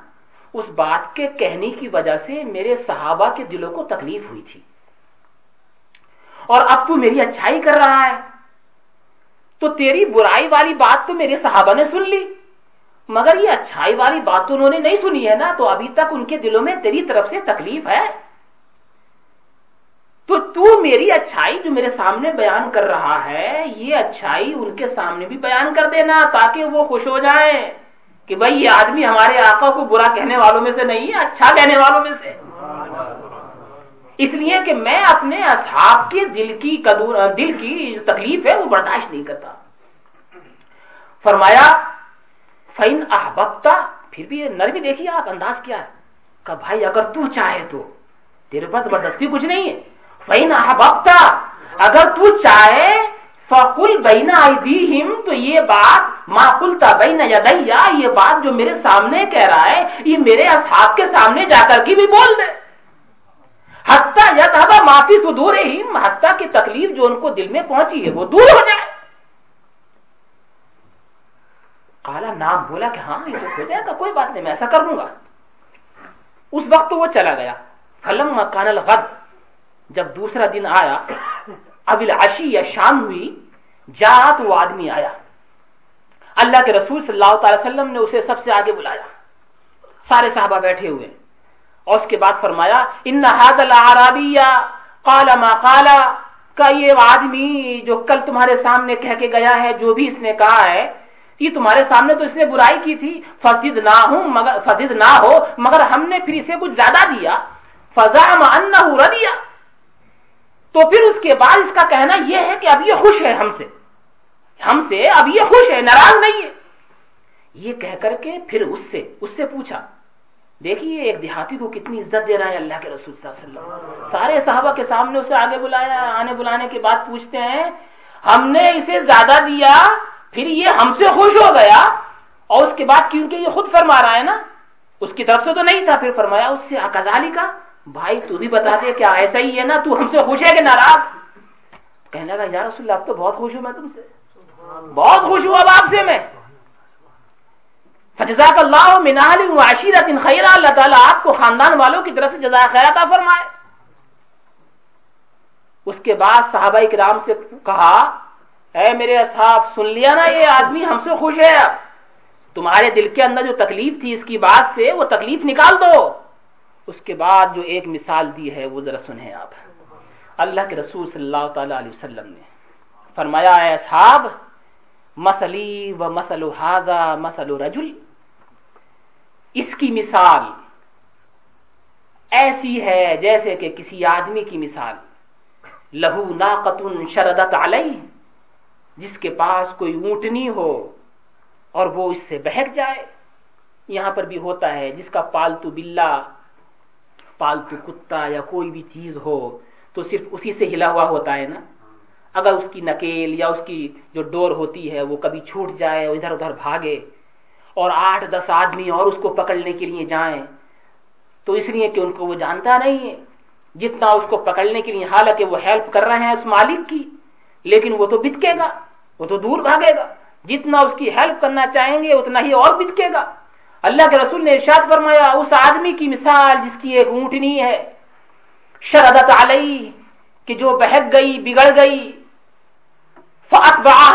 Speaker 2: اس بات کے کہنے کی وجہ سے میرے صحابہ کے دلوں کو تکلیف ہوئی تھی۔ اور اب تو میری اچھائی کر رہا ہے۔ تو تیری برائی والی بات تو میرے صحابہ نے سن لی۔ مگر یہ اچھائی والی بات انہوں نے نہیں سنی ہے نا، تو ابھی تک ان کے دلوں میں تیری طرف سے تکلیف ہے۔ تو تو میری اچھائی جو میرے سامنے بیان کر رہا ہے، یہ اچھائی ان کے سامنے بھی بیان کر دینا تاکہ وہ خوش ہو جائیں کہ بھائی یہ آدمی ہمارے آقا کو برا کہنے والوں میں سے نہیں ہے اچھا کہنے والوں میں سے۔ اس لیے کہ میں اپنے اصحاب کے دل کی دل کی جو تکلیف ہے وہ برداشت نہیں کرتا۔ فرمایا فین احبتا پھر بھی نرمی دیکھیے آپ انداز کیا ہے۔ کہ بھائی، اگر تو چاہے تو۔ تیرے پاس زبردستی کچھ نہیں ہے۔ فین احبتا اگر تو چاہے فکل بینا تو یہ بات ماکلتا بینا یا یہ بات جو میرے سامنے کہہ رہا ہے، یہ میرے اصحاب کے سامنے جا کر کی بھی بول دے۔ حتیٰ یا معافی سدور ہی حتیٰ کی تکلیف جو ان کو دل میں پہنچی ہے، وہ دور ہو جائے۔ کالا نام بولا کہ ہاں یہ ہو جائے گا، کوئی بات نہیں، میں ایسا کر دوں گا۔ اس وقت وہ چلا گیا۔ فلم مکان الغد، جب دوسرا دن آیا اب العشی یا شام ہوئی جا تو وہ آدمی آیا۔ اللہ کے رسول صلی اللہ تعالی وسلم نے اسے سب سے آگے بلایا۔ سارے صحابہ بیٹھے ہوئے۔ اور اس کے بعد فرمایا ان کالا ما کالا کا یہ آدمی جو کل تمہارے سامنے کہہ کے گیا ہے، جو بھی اس نے کہا ہے، یہ تمہارے سامنے تو اس نے برائی کی تھی۔ فضد نہ ہوں مگر فضد نہ ہو مگر ہم نے پھر اسے کچھ زیادہ دیا۔ فضا ان دیا تو پھر اس کے بعد اس کا کہنا یہ ہے کہ اب یہ خوش ہے ہم سے۔ ہم سے اب یہ خوش ہے، ناراض نہیں ہے۔ یہ کہہ کر کے پھر اس سے اس سے پوچھا۔ دیکھیے ایک دیہاتی کو کتنی عزت دے رہا ہے اللہ کے رسول صلی اللہ علیہ وسلم۔ سارے صحابہ کے سامنے اسے آگے بلایا، آنے بلانے کے بعد پوچھتے ہیں، ہم نے اسے زیادہ دیا، پھر یہ ہم سے خوش ہو گیا؟ اور اس کے بعد کیونکہ یہ خود فرما رہا ہے نا، اس کی طرف سے تو نہیں تھا، پھر فرمایا، اس سے اکدالی کا بھائی تو بھی بتا دے کیا ایسا ہی ہے نا، تو ہم سے خوش ہے کہ ناراض؟ کہنے لگا، یا رسول اللہ، اب تو بہت خوش ہوں میں تم سے۔ بہت خوش ہوں اب آپ سے میں۔ فجزاک اللہ منال عشیرت خیر اللہ تعالیٰ آپ کو خاندان والوں کی طرف سے جزا خیرات فرمائے۔ اس کے بعد صحابہ کرام سے کہا، اے میرے اصحاب، سن لیا نا یہ آدمی، ہم سے خوش ہے۔ تمہارے دل کے اندر جو تکلیف تھی اس کی بات سے، وہ تکلیف نکال دو۔ اس کے بعد جو ایک مثال دی ہے، وہ ذرا سنیں آپ۔ اللہ کے رسول صلی اللہ تعالی علیہ وسلم نے فرمایا، اے اصحاب مسلی و مسل مسل رجل اس کی مثال ایسی ہے جیسے کہ کسی آدمی کی مثال لہو ناقتن شردت علیہ، جس کے پاس کوئی اونٹنی ہو اور وہ اس سے بہک جائے۔ یہاں پر بھی ہوتا ہے، جس کا پالتو بلا پالتو کتا یا کوئی بھی چیز ہو، تو صرف اسی سے ہلا ہوا ہوتا ہے نا۔ اگر اس کی نکیل یا اس کی جو ڈور ہوتی ہے، وہ کبھی چھوٹ جائے ادھر ادھر بھاگے اور آٹھ دس آدمی اور اس کو پکڑنے کے لیے جائیں تو اس لیے کہ ان کو وہ جانتا نہیں ہے۔ جتنا اس کو پکڑنے کے لیے، حالانکہ وہ ہیلپ کر رہے ہیں اس مالک کی، لیکن وہ تو بتکے گا، وہ تو دور بھاگے گا۔ جتنا اس کی ہیلپ کرنا چاہیں گے، اتنا ہی اور بتکے گا۔ اللہ کے رسول نے ارشاد فرمایا، اس آدمی کی مثال جس کی ایک اونٹنی ہے، شردت علیہ، کہ جو بہت گئی، بگڑ گئی۔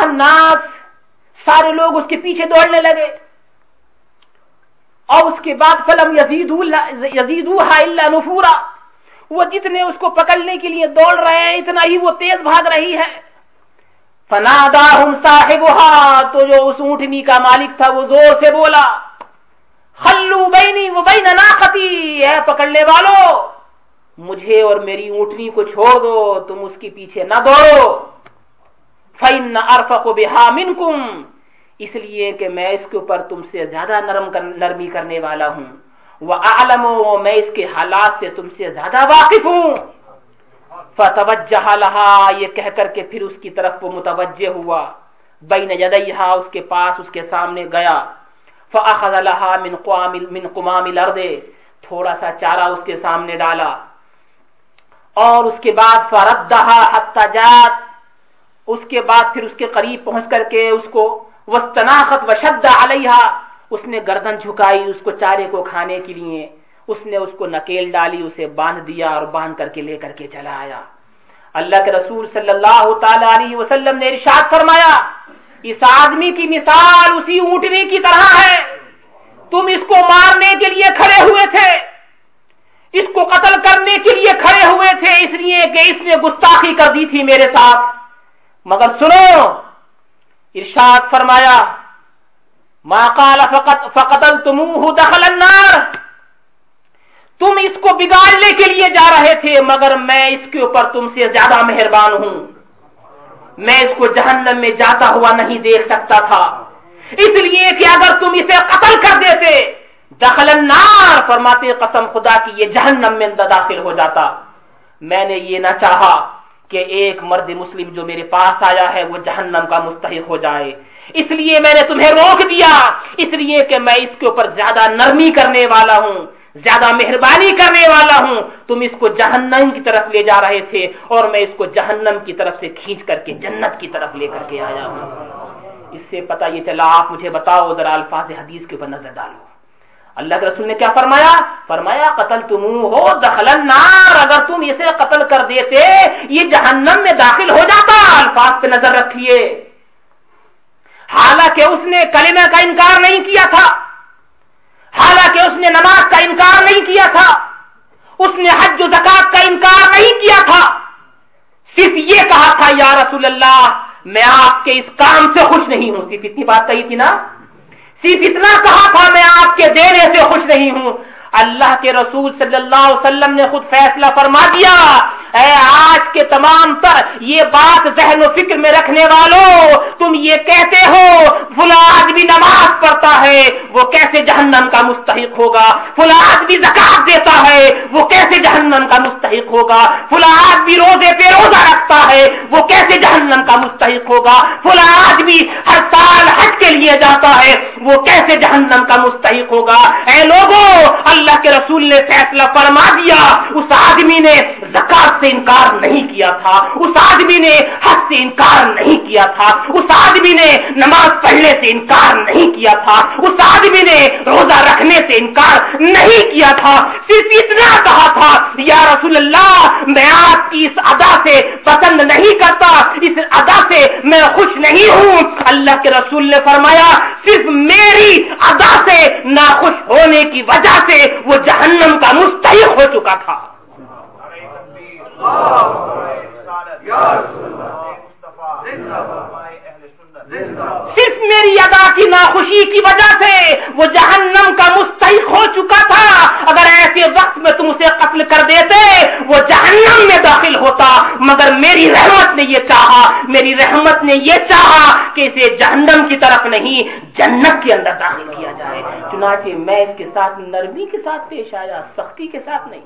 Speaker 2: الناس، سارے لوگ اس کے پیچھے دوڑنے لگے۔ اور اس کے بعد فلم یزید نفورا۔ وہ جتنے اس کو پکڑنے کے لیے دوڑ رہے ہیں، اتنا ہی وہ تیز بھاگ رہی ہے۔ فنادا صاحب تو جو اس اونٹنی کا مالک تھا، وہ زور سے بولا خلو بینی وہ بین ناختی ہے پکڑنے والوں مجھے اور میری اونٹنی کو چھوڑ دو، تم اس کے پیچھے نہ دوڑو۔ فن ارفق بحا منکم اس لیے کہ میں اس کے اوپر تم سے زیادہ نرم کر نرمی کرنے والا ہوں۔ وہ عالم میں اس کے حالات سے تم سے زیادہ واقف ہوں۔ فتوجہ لہا یہ کہہ کر کے پھر اس کی طرف وہ متوجہ ہوا۔ بین جدیہا اس کے پاس اس کے سامنے گیا۔ فاخذ لها من قوام من قمام الارض تھوڑا سا چارہ اس کے سامنے ڈالا۔ اور اس کے بعد فردها حتى جات اس کے بعد پھر اس کے قریب پہنچ کر کے اس کو وسطناخت وشد علیہ اس نے گردن جھکائی اس کو چارے کو کھانے کے لیے۔ اس نے اس کو نکیل ڈالی، اسے باندھ دیا اور باندھ کر کے لے کر کے چلا آیا۔ اللہ کے رسول صلی اللہ تعالی علیہ وسلم نے ارشاد فرمایا، اس آدمی کی مثال اسی اونٹنی کی طرح ہے۔ تم اس کو مارنے کے لیے کھڑے ہوئے تھے۔ اس کو قتل کرنے کے لیے کھڑے ہوئے تھے، اس لیے کہ اس نے گستاخی کر دی تھی میرے ساتھ۔ مگر سنو ارشاد فرمایا، ما قال فقط فقتل دخل النار. تم اس کو بگاڑنے کے لیے جا رہے تھے، مگر میں اس کے اوپر تم سے زیادہ مہربان ہوں۔ میں اس کو جہنم میں جاتا ہوا نہیں دیکھ سکتا تھا۔ اس لیے کہ اگر تم اسے قتل کر دیتے، دخل النار، فرماتے قسم خدا کی، یہ جہنم میں داخل ہو جاتا۔ میں نے یہ نہ چاہا کہ ایک مرد مسلم جو میرے پاس آیا ہے وہ جہنم کا مستحق ہو جائے۔ اس لیے میں نے تمہیں روک دیا۔ اس لیے کہ میں اس کے اوپر زیادہ نرمی کرنے والا ہوں، زیادہ مہربانی کرنے والا ہوں۔ تم اس کو جہنم کی طرف لے جا رہے تھے اور میں اس کو جہنم کی طرف سے کھینچ کر کے جنت کی طرف لے کر کے آیا ہوں۔ اس سے پتا یہ چلا، آپ مجھے بتاؤ، ذرا الفاظ حدیث کے اوپر نظر ڈالو۔ اللہ کے رسول نے کیا فرمایا؟ فرمایا قتل تم ہو دخل نار اگر تم اسے قتل کر دیتے، یہ جہنم میں داخل ہو جاتا، الفاظ پہ نظر رکھیے۔ حالانکہ اس نے کلمہ کا انکار نہیں کیا تھا۔ حالانکہ اس نے نماز کا انکار نہیں کیا تھا۔ اس نے حج و زکات کا انکار نہیں کیا تھا۔ صرف یہ کہا تھا، یا رسول اللہ، میں آپ کے اس کام سے خوش نہیں ہوں۔ صرف اتنی بات کہی تھی نا؟ صرف اتنا کہا تھا میں آپ کے دینے سے خوش نہیں ہوں۔ اللہ کے رسول صلی اللہ علیہ وسلم نے خود فیصلہ فرما دیا۔ اے آج کے تمام تر یہ بات ذہن و فکر میں رکھنے والوں تم یہ کہتے ہو فلا آدمی نماز پڑھتا ہے، وہ کیسے جہنم کا مستحق ہوگا؟ فلا آدمی زکات دیتا ہے، وہ کیسے جہنم کا مستحق ہوگا؟ فلا آدمی روزے پہ روزہ رکھتا ہے، وہ کیسے جہنم کا مستحق ہوگا؟ فلا آدمی ہر سال حج کے لیے جاتا ہے، وہ کیسے جہنم کا مستحق ہوگا؟ اے لوگوں اللہ کے رسول نے فیصلہ فرما دیا، اس آدمی نے زکات سے انکار نہیں کیا تھا۔ اس آدمی نے حق سے انکار نہیں کیا تھا۔ اس آدمی نے نماز پڑھنے سے انکار نہیں کیا تھا۔ اس آدمی نے روزہ رکھنے سے انکار نہیں کیا تھا۔ صرف اتنا کہا تھا، یا رسول اللہ، میں آپ کی اس ادا سے پسند نہیں کرتا، اس ادا سے میں خوش نہیں ہوں۔ اللہ کے رسول نے فرمایا، صرف میری ادا سے ناخوش ہونے کی وجہ سے وہ جہنم کا مستحق ہو چکا تھا۔ صرف میری ادا کی ناخوشی کی وجہ سے وہ جہنم کا مستحق ہو چکا تھا۔ اگر ایسے وقت میں تم اسے قتل کر دیتے، وہ جہنم میں داخل ہوتا۔ مگر میری رحمت نے یہ چاہا، میری رحمت نے یہ چاہا کہ اسے جہنم کی طرف نہیں، جنت کے اندر داخل کیا جائے۔ چنانچہ میں اس کے ساتھ نرمی کے ساتھ پیش آیا، سختی کے ساتھ نہیں۔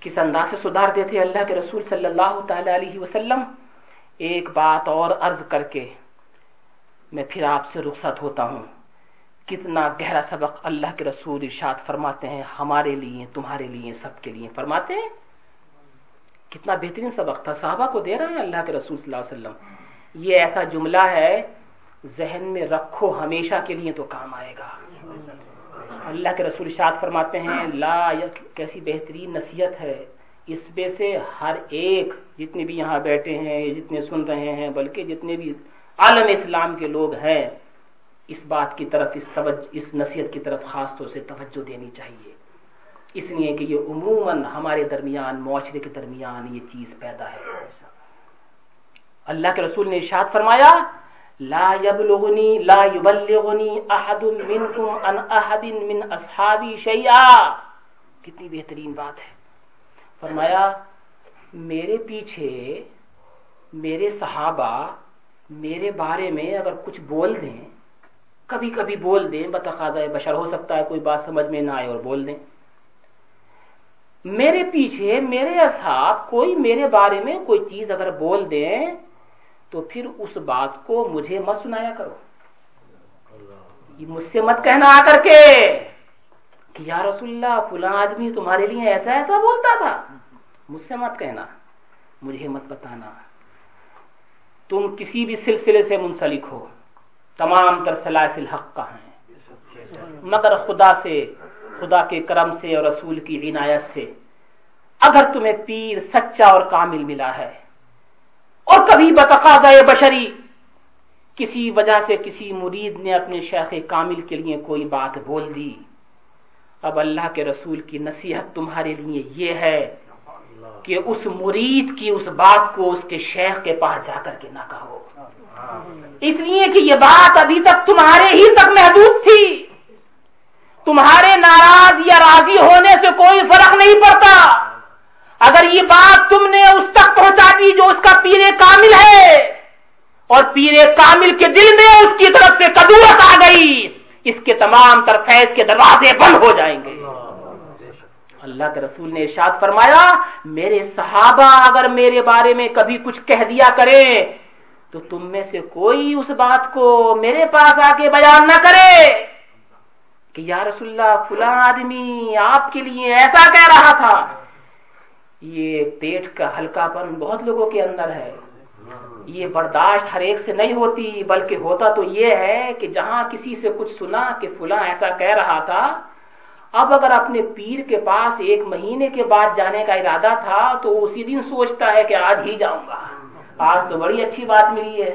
Speaker 2: کس انداز سے سدھار دیتے اللہ کے رسول صلی اللہ تعالی علیہ وسلم؟ ایک بات اور عرض کر کے میں پھر آپ سے رخصت ہوتا ہوں۔ کتنا گہرا سبق اللہ کے رسول ارشاد فرماتے ہیں، ہمارے لیے، تمہارے لیے، سب کے لیے۔ فرماتے ہیں، کتنا بہترین سبق تھا۔ صحابہ کو دے رہے ہیں اللہ کے رسول صلی اللہ علیہ وسلم۔ یہ ایسا جملہ ہے، ذہن میں رکھو، ہمیشہ کے لیے تو کام آئے گا۔ اللہ کے رسول ارشاد فرماتے ہیں، لا کیسی بہترین نصیحت ہے اس میں سے ہر ایک جتنے بھی یہاں بیٹھے ہیں، جتنے سن رہے ہیں، بلکہ جتنے بھی عالم اسلام کے لوگ ہیں، اس بات کی طرف، اس توجہ، اس نصیحت کی طرف خاص طور سے توجہ دینی چاہیے۔ اس لیے کہ یہ عموماً ہمارے درمیان، معاشرے کے درمیان یہ چیز پیدا ہے۔ اللہ کے رسول نے ارشاد فرمایا لا يبلغني لا يبلغني احد منكم عن احد من اصحابي شيئا. کتنی بہترین بات ہے۔ فرمایا، میرے پیچھے میرے صحابہ میرے بارے میں اگر کچھ بول دیں کبھی کبھی بول دیں بتخاذہ بشر ہو سکتا ہے کوئی بات سمجھ میں نہ آئے اور بول دیں۔ میرے پیچھے میرے اصحاب کوئی میرے بارے میں کوئی چیز اگر بول دیں تو پھر اس بات کو مجھے مت سنایا کرو۔ مجھ سے مت کہنا آ کر کے کہ یا رسول اللہ، فلاں آدمی تمہارے لیے ایسا ایسا بولتا تھا۔ مجھ سے مت کہنا، مجھے مت بتانا۔ تم کسی بھی سلسلے سے منسلک ہو، تمام تر سلاسل حق کا ہیں۔ مگر خدا سے، خدا کے کرم سے اور رسول کی عنایت سے، اگر تمہیں پیر، سچا اور کامل ملا ہے اور کبھی بتقاض بشری۔ کسی وجہ سے کسی مرید نے اپنے شیخ کامل کے لیے کوئی بات بول دی۔ اب اللہ کے رسول کی نصیحت تمہارے لیے یہ ہے کہ اس مرید کی اس بات کو اس کے شیخ کے پاس جا کر کے نہ کہو۔ اس لیے کہ یہ بات ابھی تک تمہارے ہی تک محدود تھی۔ تمہارے ناراض یا راضی ہونے سے کوئی فرق نہیں پڑتا۔ اگر یہ بات تم نے اس تک پہنچا دی جو اس کا پیر کامل ہے، اور پیر کامل کے دل میں اس کی طرف سے کدورت آ گئی، اس کے تمام تر فیض کے دروازے بند ہو جائیں گے۔ اللہ کے رسول نے ارشاد فرمایا، میرے صحابہ اگر میرے بارے میں کبھی کچھ کہہ دیا کرے تو تم میں سے کوئی اس بات کو میرے پاس آ کے بیان نہ کرے کہ یا رسول اللہ، فلاں آدمی آپ کے لیے ایسا کہہ رہا تھا۔ یہ پیٹ کا ہلکا پن بہت لوگوں کے اندر ہے۔ یہ برداشت ہر ایک سے نہیں ہوتی، بلکہ ہوتا تو یہ ہے کہ جہاں کسی سے کچھ سنا کہ فلاں ایسا کہہ رہا تھا، اب اگر اپنے پیر کے پاس ایک مہینے کے بعد جانے کا ارادہ تھا تو اسی دن سوچتا ہے کہ آج ہی جاؤں گا۔ آج تو بڑی اچھی بات ملی ہے۔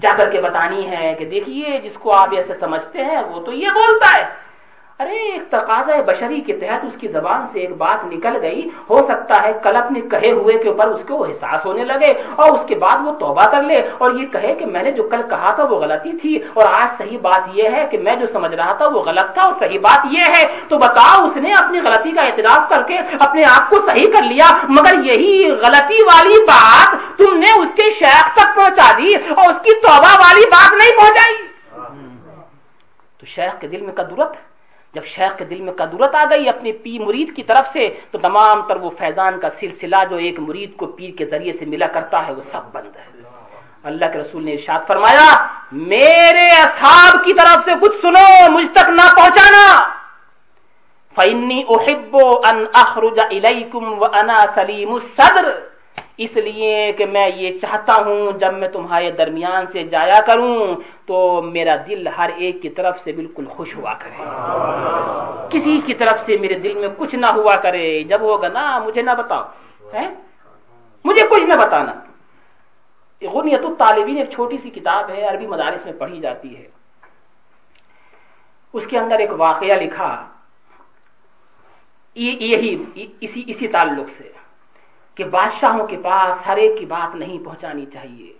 Speaker 2: جا کر کے بتانی ہے کہ دیکھیے، جس کو آپ ایسے سمجھتے ہیں، وہ تو یہ بولتا ہے۔ ارے ایک تقاضا بشری کے تحت اس کی زبان سے ایک بات نکل گئی۔ ہو سکتا ہے کل اپنے کہے ہوئے کے اوپر اس کو احساس ہونے لگے اور اس کے بعد وہ توبہ کر لے اور یہ کہے کہ میں نے جو کل کہا تھا وہ غلطی تھی اور آج صحیح بات یہ ہے کہ میں جو سمجھ رہا تھا وہ غلط تھا اور صحیح بات یہ ہے۔ تو بتاؤ اس نے اپنی غلطی کا اعتراف کر کے اپنے آپ کو صحیح کر لیا مگر یہی غلطی والی بات تم نے اس کے شیخ تک پہنچا دی اور اس کی توبہ والی بات نہیں پہنچائی۔ تو شیخ کے دل میں کدورت؟ جب شیخ کے دل میں قدورت آ گئی اپنے پی مرید کی طرف سے، تو تمام تر وہ فیضان کا سلسلہ جو ایک مرید کو پیر کے ذریعے سے ملا کرتا ہے، وہ سب بند ہے۔ اللہ کے رسول نے ارشاد فرمایا، میرے اصحاب کی طرف سے کچھ سنو، مجھ تک نہ پہنچانا۔ فنی احب ان اخرج الیکم و سلیم الصدر۔ اس لیے کہ میں یہ چاہتا ہوں جب میں تمہارے درمیان سے جایا کروں تو میرا دل ہر ایک کی طرف سے بالکل خوش ہوا کرے۔ کسی کی طرف سے میرے دل میں کچھ نہ ہوا کرے۔ جب ہوگا نا، مجھے نہ بتاؤ مجھے کچھ نہ بتانا۔ غنیت الطالبین ایک چھوٹی سی کتاب ہے، عربی مدارس میں پڑھی جاتی ہے۔ اس کے اندر ایک واقعہ لکھا۔ یہی اسی اسی تعلق سے۔ کہ بادشاہوں کے پاس ہر ایک کی بات نہیں پہنچانی چاہیے۔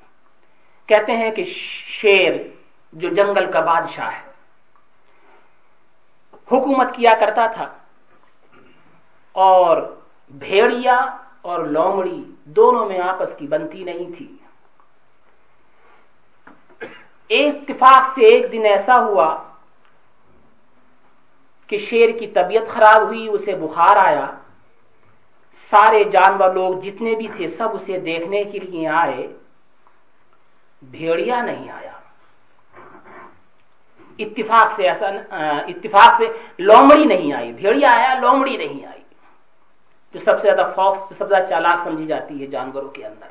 Speaker 2: کہتے ہیں کہ شیر جو جنگل کا بادشاہ ہے۔ حکومت کیا کرتا تھا۔ اور بھیڑیا اور لومڑی دونوں میں آپس کی بنتی نہیں تھی۔ ایک اتفاق سے ایک دن ایسا ہوا کہ شیر کی طبیعت خراب ہوئی، اسے بخار آیا۔ سارے جانور لوگ جتنے بھی تھے سب اسے دیکھنے کے لیے آئے۔ بھیڑیا نہیں آیا۔ اتفاق سے ایسا اتفاق سے لومڑی نہیں آئی۔ بھیڑیا آیا، لومڑی نہیں آئی۔ جو سب سے زیادہ فوکس سب سے زیادہ چالاک سمجھی جاتی ہے جانوروں کے اندر۔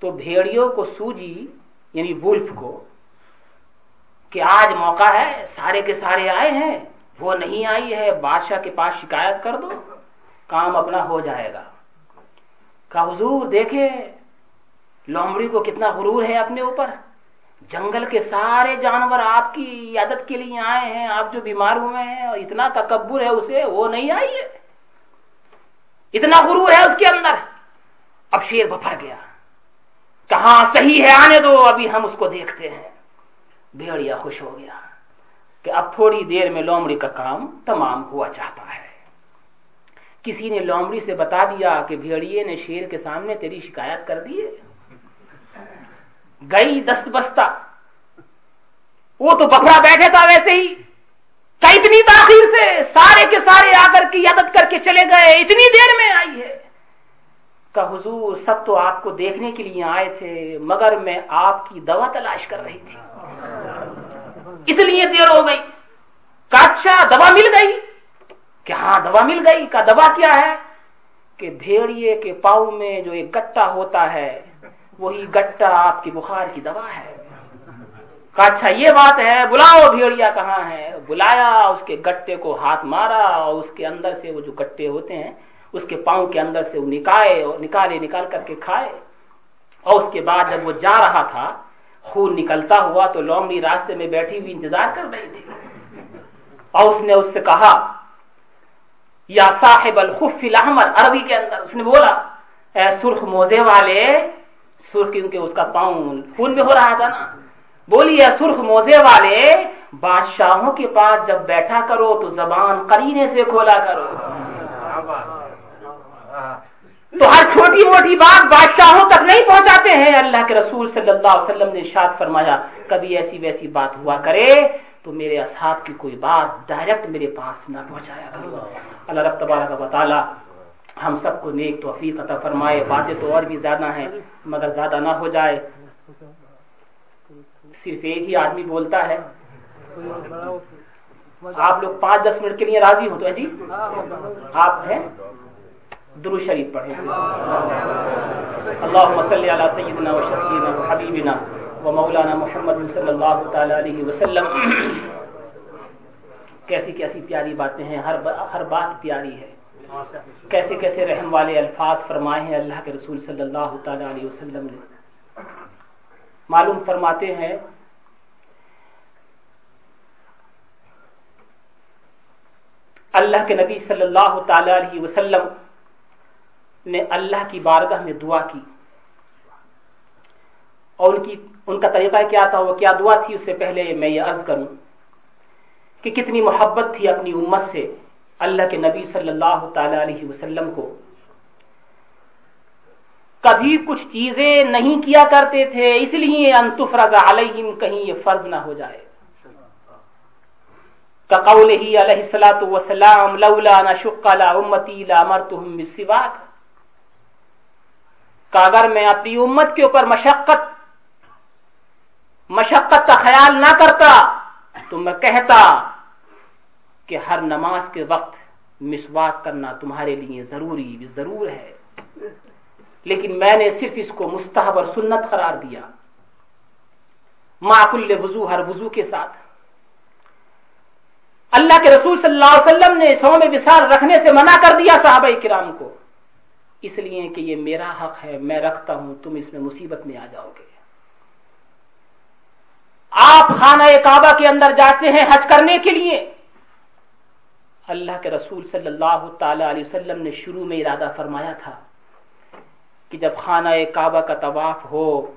Speaker 2: تو بھیڑیوں کو سوجی یعنی وولف کو، کہ آج موقع ہے، سارے کے سارے آئے ہیں، وہ نہیں آئی ہے، بادشاہ کے پاس شکایت کر دو۔ کام اپنا ہو جائے گا۔ کہ حضور دیکھے لومڑی کو کتنا غرور ہے اپنے اوپر۔ جنگل کے سارے جانور آپ کی عادت کے لیے آئے ہیں، آپ جو بیمار ہوئے ہیں، اور اتنا تکبر ہے اسے، وہ نہیں آئی ہے۔ اتنا غرور ہے اس کے اندر۔ اب شیر بفر گیا۔ کہاں صحیح ہے، آنے دو، ابھی ہم اس کو دیکھتے ہیں۔ بھیڑیا خوش ہو گیا کہ اب تھوڑی دیر میں لومڑی کا کام تمام ہوا چاہتا ہے۔ کسی نے لومڑی سے بتا دیا کہ بھیڑیے نے شیر کے سامنے تیری شکایت کر دی گئی دست بستہ۔ وہ تو بکرا بیٹھے تھا ویسے ہی۔ اتنی تاخیر سے سارے کے سارے آ کر کی عادت کر کے چلے گئے۔ اتنی دیر میں آئی ہے۔ کہ حضور سب تو آپ کو دیکھنے کے لیے آئے تھے، مگر میں آپ کی دوا تلاش کر رہی تھی۔ اس لیے دیر ہو گئی۔ کاچا دوا مل گئی۔ کہ ہاں دوا مل گئی، کا دوا کیا ہے؟ کہ بھیڑیے کے پاؤں میں جو ایک گٹا ہوتا ہے، وہی گٹا آپ کی بخار کی دوا ہے۔ اچھا یہ بات ہے، بلاؤ بھیڑیا کہاں ہے؟ بلایا، اس کے گٹے کو ہاتھ مارا اور اس کے اندر سے وہ جو گٹے ہوتے ہیں، اس کے پاؤں کے اندر سے وہ نکالے اور نکالے، نکال کر کے کھائے۔ اور اس کے بعد جب وہ جا رہا تھا، خون نکلتا ہوا تو لومڑی راستے میں بیٹھی ہوئی انتظار کر رہی تھی۔ اور اس نے اس سے کہا یا صاحب الخف الاحمر، عربی کے اندر اس نے بولا، اے سرخ موزے والے، سرخ کیونکہ اس کا پاؤں خون میں ہو رہا تھا نا۔ بولی، اے سرخ موزے والے، بادشاہوں کے پاس جب بیٹھا کرو تو زبان قرینے سے کھولا کرو۔ تو ہر چھوٹی موٹی بات بادشاہوں تک نہیں پہنچاتے ہیں۔ اللہ کے رسول صلی اللہ علیہ وسلم نے شاد فرمایا، کبھی ایسی ویسی بات ہوا کرے تو میرے اصحاب کی کوئی بات ڈائریکٹ میرے پاس نہ پہنچایا کرو۔ اللہ رب تبارک و تعالی ہم سب کو نیک توفیق عطا فرمائے۔ باتیں تو اور بھی زیادہ ہیں، مگر زیادہ نہ ہو جائے۔ صرف ایک ہی آدمی بولتا ہے۔ آپ لوگ پانچ دس منٹ کے لیے راضی ہو تو جی؟ آپ ہیں؟ درو شریف پڑھیں۔ اللہ مسلی علی سیدنا و شفینا و حبیبنا۔ و مولانا محمد صلی اللہ تعالی علیہ وسلم کیسی کیسی پیاری باتیں ہیں، ہر ہر بات پیاری ہے۔ کیسے کیسے رحم والے الفاظ فرمائے ہیں اللہ کے رسول صلی اللہ تعالی علیہ وسلم نے۔ معلوم فرماتے ہیں، اللہ کے نبی صلی اللہ تعالی علیہ وسلم نے اللہ کی بارگاہ میں دعا کی اور ان کی ان کا طریقہ کیا تھا؟ وہ کیا دعا تھی اس سے پہلے؟ میں یہ عرض کروں کہ کتنی محبت تھی اپنی امت سے اللہ کے نبی صلی اللہ تعالی علیہ وسلم کو۔ کبھی کچھ چیزیں نہیں کیا کرتے تھے، اس لیے انتفرض علیہم، کہیں یہ فرض نہ ہو جائے۔ کقول ہی علیہ السلاۃ وسلام لولا نشق لا امتی لا بالسواک کہ اگر میں اپنی امت کے اوپر مشقت مشقت کا خیال نہ کرتا تو میں کہتا کہ ہر نماز کے وقت مسواک کرنا تمہارے لیے ضروری بھی ضرور ہے۔ لیکن میں نے صرف اس کو مستحب اور سنت قرار دیا۔ معقل وضو، ہر وضو کے ساتھ۔ اللہ کے رسول صلی اللہ علیہ وسلم نے سو میں وسال رکھنے سے منع کر دیا صحابہ کرام کو۔ اس لیے کہ یہ میرا حق ہے، میں رکھتا ہوں، تم اس میں مصیبت میں آ جاؤ گے۔ آپ خانہ کعبہ کے اندر جاتے ہیں حج کرنے کے لیے۔ اللہ کے رسول صلی اللہ تعالی علیہ وسلم نے شروع میں ارادہ فرمایا تھا کہ جب خانہ کعبہ کا طواف ہو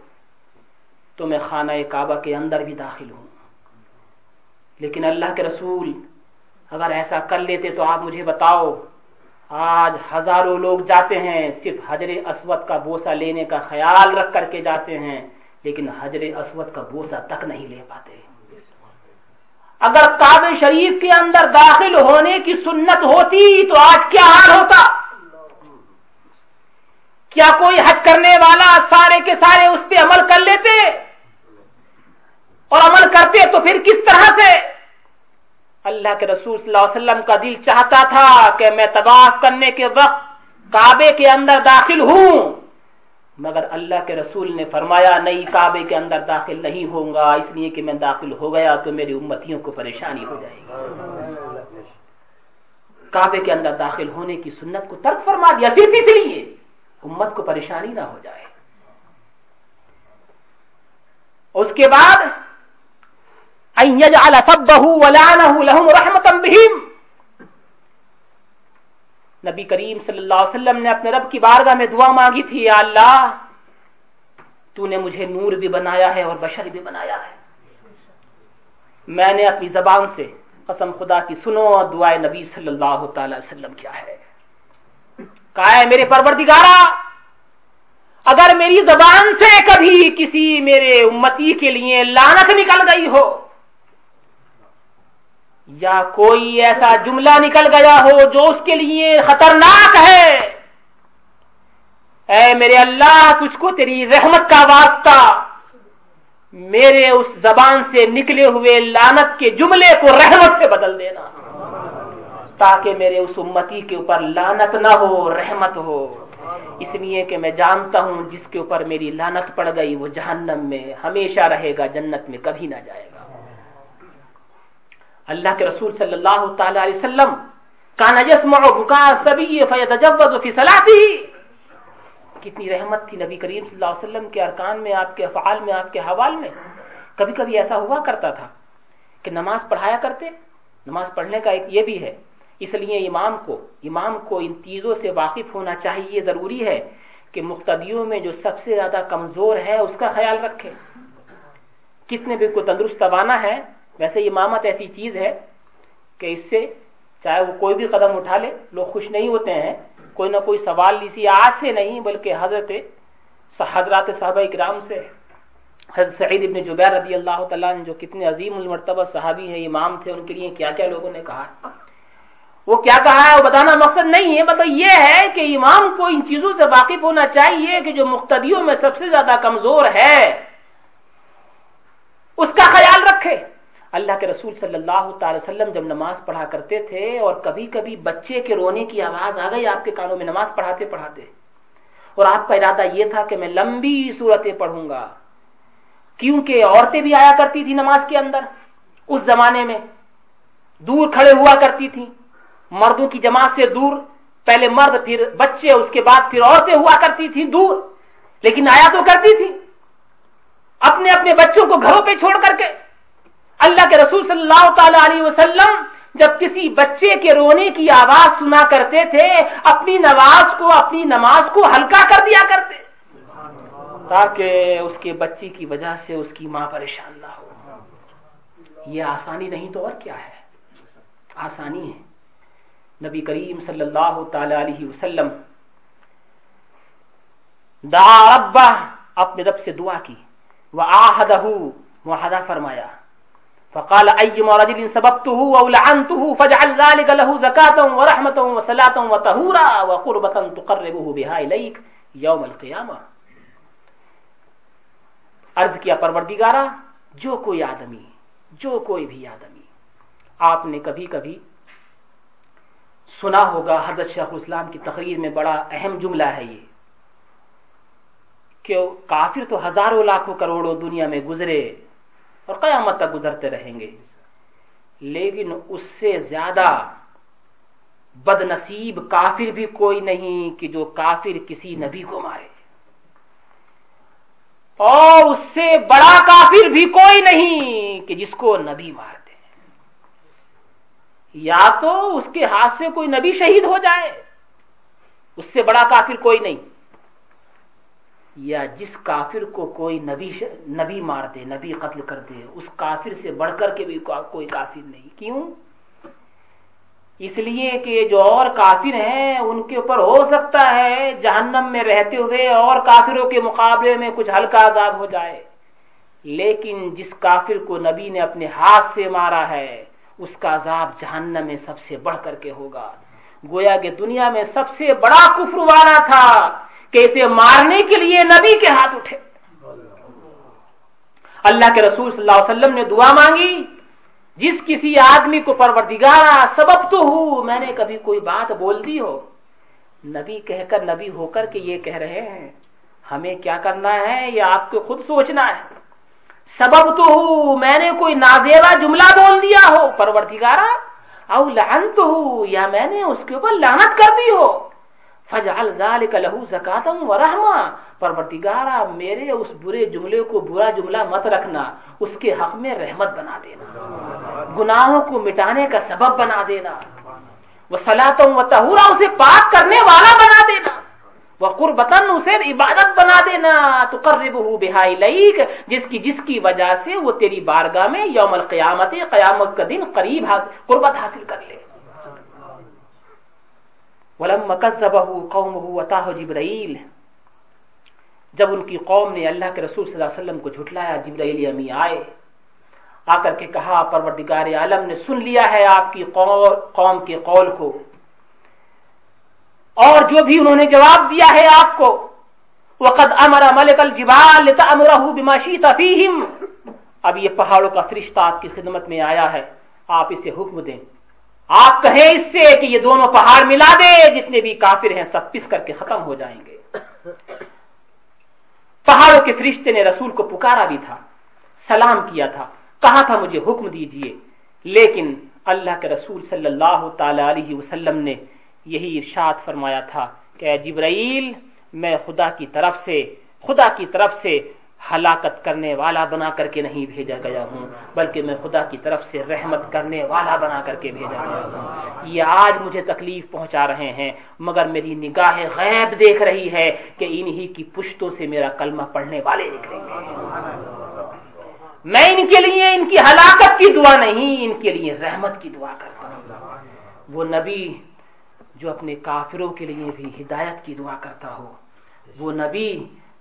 Speaker 2: تو میں خانہ کعبہ کے اندر بھی داخل ہوں۔ لیکن اللہ کے رسول اگر ایسا کر لیتے تو آپ مجھے بتاؤ، آج ہزاروں لوگ جاتے ہیں، صرف حجر اسود کا بوسا لینے کا خیال رکھ کر کے جاتے ہیں۔ لیکن حجر اسود کا بوسا تک نہیں لے پاتے۔ اگر کاب شریف کے اندر داخل ہونے کی سنت ہوتی تو آج کیا حال ہوتا؟ کیا کوئی حج کرنے والا سارے کے سارے اس پہ عمل کر لیتے؟ اور عمل کرتے تو پھر کس طرح سے؟ اللہ کے رسول صلی اللہ علیہ وسلم کا دل چاہتا تھا کہ میں طواف کرنے کے وقت کعبے کے اندر داخل ہوں۔ مگر اللہ کے رسول نے فرمایا نئی کعبے کے اندر داخل نہیں ہوں گا، اس لیے کہ میں داخل ہو گیا تو میری امتیوں کو پریشانی ہو جائے گی۔ کعبے کے اندر داخل ہونے کی سنت کو ترک فرما دیا صرف اس لیے امت کو پریشانی نہ ہو جائے۔ اس کے بعد نبی کریم صلی اللہ علیہ وسلم نے اپنے رب کی بارگاہ میں دعا مانگی تھی، یا اللہ، تو نے مجھے نور بھی بنایا ہے اور بشر بھی بنایا ہے۔ میں نے اپنی زبان سے قسم خدا کی سنو اور دعائے نبی صلی اللہ تعالی وسلم کیا ہے۔ کہا ہے، میرے پروردگارا، اگر میری زبان سے کبھی کسی میرے امتی کے لیے لانت نکل گئی ہو یا کوئی ایسا جملہ نکل گیا ہو جو اس کے لیے خطرناک ہے؟ اے میرے اللہ تجھ کو تیری رحمت کا واسطہ۔ میرے اس زبان سے نکلے ہوئے لانت کے جملے کو رحمت سے بدل دینا۔ تاکہ میرے اس امتی کے اوپر لانت نہ ہو، رحمت ہو۔ اس لیے کہ میں جانتا ہوں، جس کے اوپر میری لانت پڑ گئی، وہ جہنم میں ہمیشہ رہے گا، جنت میں کبھی نہ جائے گا۔ اللہ کے رسول صلی اللہ تعالی علیہ وسلم کا نجسم کتنی رحمت تھی نبی کریم صلی اللہ علیہ وسلم کے ارکان میں، آپ کے افعال میں، آپ کے حوال میں۔ کبھی کبھی ایسا ہوا کرتا تھا کہ نماز پڑھایا کرتے، نماز پڑھنے کا ایک یہ بھی ہے، اس لیے امام کو امام کو ان چیزوں سے واقف ہونا چاہیے، ضروری ہے کہ مختدیوں میں جو سب سے زیادہ کمزور ہے، اس کا خیال رکھے۔ کتنے بھی کو تندرست توانا ہے ویسے امامت ایسی چیز ہے کہ اس سے چاہے وہ کوئی بھی قدم اٹھا لے، لوگ خوش نہیں ہوتے ہیں۔ کوئی نہ کوئی سوال اسی آج سے نہیں، بلکہ حضرت حضرات صحابہ اکرام سے حضرت سعید ابن جبیر رضی اللہ تعالیٰ جو کتنے عظیم المرتبہ صحابی ہیں، امام تھے، ان کے لیے کیا کیا لوگوں نے کہا؟ وہ کیا کہا ہے؟ وہ بتانا مقصد نہیں ہے مطلب یہ ہے کہ امام کو ان چیزوں سے واقف ہونا چاہیے کہ جو مقتدیوں میں سب سے زیادہ کمزور ہے، اس کا خیال رکھے۔ اللہ کے رسول صلی اللہ تعالی وسلم جب نماز پڑھا کرتے تھے اور کبھی کبھی بچے کے رونے کی آواز آ گئی آپ کے کانوں میں نماز پڑھاتے پڑھاتے۔ اور آپ کا ارادہ یہ تھا کہ میں لمبی صورتیں پڑھوں گا۔ کیونکہ عورتیں بھی آیا کرتی تھی نماز کے اندر۔ اس زمانے میں دور کھڑے ہوا کرتی تھی مردوں کی جماعت سے دور۔ پہلے مرد، پھر بچے، اس کے بعد پھر عورتیں ہوا کرتی تھی دور۔ لیکن آیا تو کرتی تھی اپنے اپنے بچوں کو گھروں پہ چھوڑ کر کے۔ اللہ کے رسول صلی اللہ تعالی علیہ وسلم جب کسی بچے کے رونے کی آواز سنا کرتے تھے، اپنی نواز کو، اپنی نماز کو ہلکا کر دیا کرتے۔ تاکہ اس کے بچے کی وجہ سے اس کی ماں پریشان نہ ہو۔ یہ آسانی نہیں تو اور کیا ہے؟ آسانی ہے۔ نبی کریم صلی اللہ تعالی علیہ وسلم دا ربا اپنے رب سے دعا کی۔ وہ آہدہ معاہدہ فرمایا۔ فقال ايما رجل سببته او لعنته فاجعل ذلك له زكاه ورحمه وصلاه وطهورا وقربه تقربه بها اليك يوم القيامه عرض کیا پروردگارا، جو کوئی آدمی، جو کوئی بھی آدمی، آپ نے کبھی کبھی سنا ہوگا، حضرت شیخ اسلام کی تقریر میں بڑا اہم جملہ ہے یہ، کہ کافر تو ہزاروں لاکھوں کروڑوں دنیا میں گزرے اور قیامت تک گزرتے رہیں گے۔ لیکن اس سے زیادہ بد نصیب کافر بھی کوئی نہیں کہ جو کافر کسی نبی کو مارے۔ اور اس سے بڑا کافر بھی کوئی نہیں کہ جس کو نبی مار دے یا تو اس کے ہاتھ سے کوئی نبی شہید ہو جائے۔ اس سے بڑا کافر کوئی نہیں۔ یا جس کافر کو کوئی نبی ش... نبی مار دے، نبی قتل کر دے، اس کافر سے بڑھ کر کے بھی کوئی کافر نہیں۔ کیوں؟ اس لیے کہ جو اور کافر ہیں، ان کے اوپر ہو سکتا ہے جہنم میں رہتے ہوئے اور کافروں کے مقابلے میں کچھ ہلکا عذاب ہو جائے۔ لیکن جس کافر کو نبی نے اپنے ہاتھ سے مارا ہے، اس کا عذاب جہنم میں سب سے بڑھ کر کے ہوگا۔ گویا کہ دنیا میں سب سے بڑا کفر والا تھا۔ کہ اسے مارنے کے لیے نبی کے ہاتھ اٹھے۔ اللہ کے رسول صلی اللہ علیہ وسلم نے دعا مانگی، جس کسی آدمی کو پروردگارا سبب تو ہوں میں نے کبھی کوئی بات بول دی ہو۔ نبی کہہ کر، نبی ہو کر کے یہ کہہ رہے ہیں، ہمیں کیا کرنا ہے؟ یہ آپ کو خود سوچنا ہے۔ سبب تو ہوں میں نے کوئی نازیبا جملہ بول دیا ہو پروردگارا او لعنت تو ہوں یا میں نے اس کے اوپر لعنت کر دی ہو۔ فجعل ذلك له زکاتا ورحمہ پروردگارا، میرے اس برے جملے کو برا جملہ مت رکھنا، اس کے حق میں رحمت بنا دینا، گناہوں کو مٹانے کا سبب بنا دینا وہ سلاطوں و تہورا اسے پاک کرنے والا بنا دینا وہ قربتن اسے عبادت بنا دینا تو قرب بہائی لئیک جس کی جس کی وجہ سے وہ تیری بارگاہ میں یوم القیامت، قیامت کا دن قریب قربت حاصل کر لے۔ ولم قوم جبرائیل جب ان کی قوم نے اللہ کے رسول صلی اللہ علیہ وسلم کو جھٹلایا، جبرائیل امی آئے۔ آ کر کے کہا، پروردگار عالم نے سن لیا ہے آپ کی قوم کے قول کو۔ اور جو بھی انہوں نے جواب دیا ہے آپ کو، وقد امر ملک الجبال لتامره بما شئت فيهم۔ اب یہ پہاڑوں کا فرشتہ آپ کی خدمت میں آیا ہے، آپ اسے حکم دیں۔ آپ کہیں اس سے کہ یہ دونوں پہاڑ ملا دے، جتنے بھی کافر ہیں سب پس کر کے ختم ہو جائیں گے۔ پہاڑوں کے فرشتے نے رسول کو پکارا بھی تھا، سلام کیا تھا، کہا تھا مجھے حکم دیجیے۔ لیکن اللہ کے رسول صلی اللہ تعالی علیہ وسلم نے یہی ارشاد فرمایا تھا کہ جبرائیل، میں خدا کی طرف سے، خدا کی طرف سے ہلاکت کرنے والا بنا کر کے نہیں بھیجا گیا ہوں، بلکہ میں خدا کی طرف سے رحمت کرنے والا بنا کر کے بھیجا گیا ہوں۔ یہ آج مجھے تکلیف پہنچا رہے ہیں، مگر میری نگاہ غیب دیکھ رہی ہے کہ انہی کی پشتوں سے میرا کلمہ پڑھنے والے نکلیں گے میں ان کے لیے ان کی ہلاکت کی دعا نہیں، ان کے لیے رحمت کی دعا کرتا ہوں۔ وہ نبی جو اپنے کافروں کے لیے بھی ہدایت کی دعا کرتا ہو، وہ نبی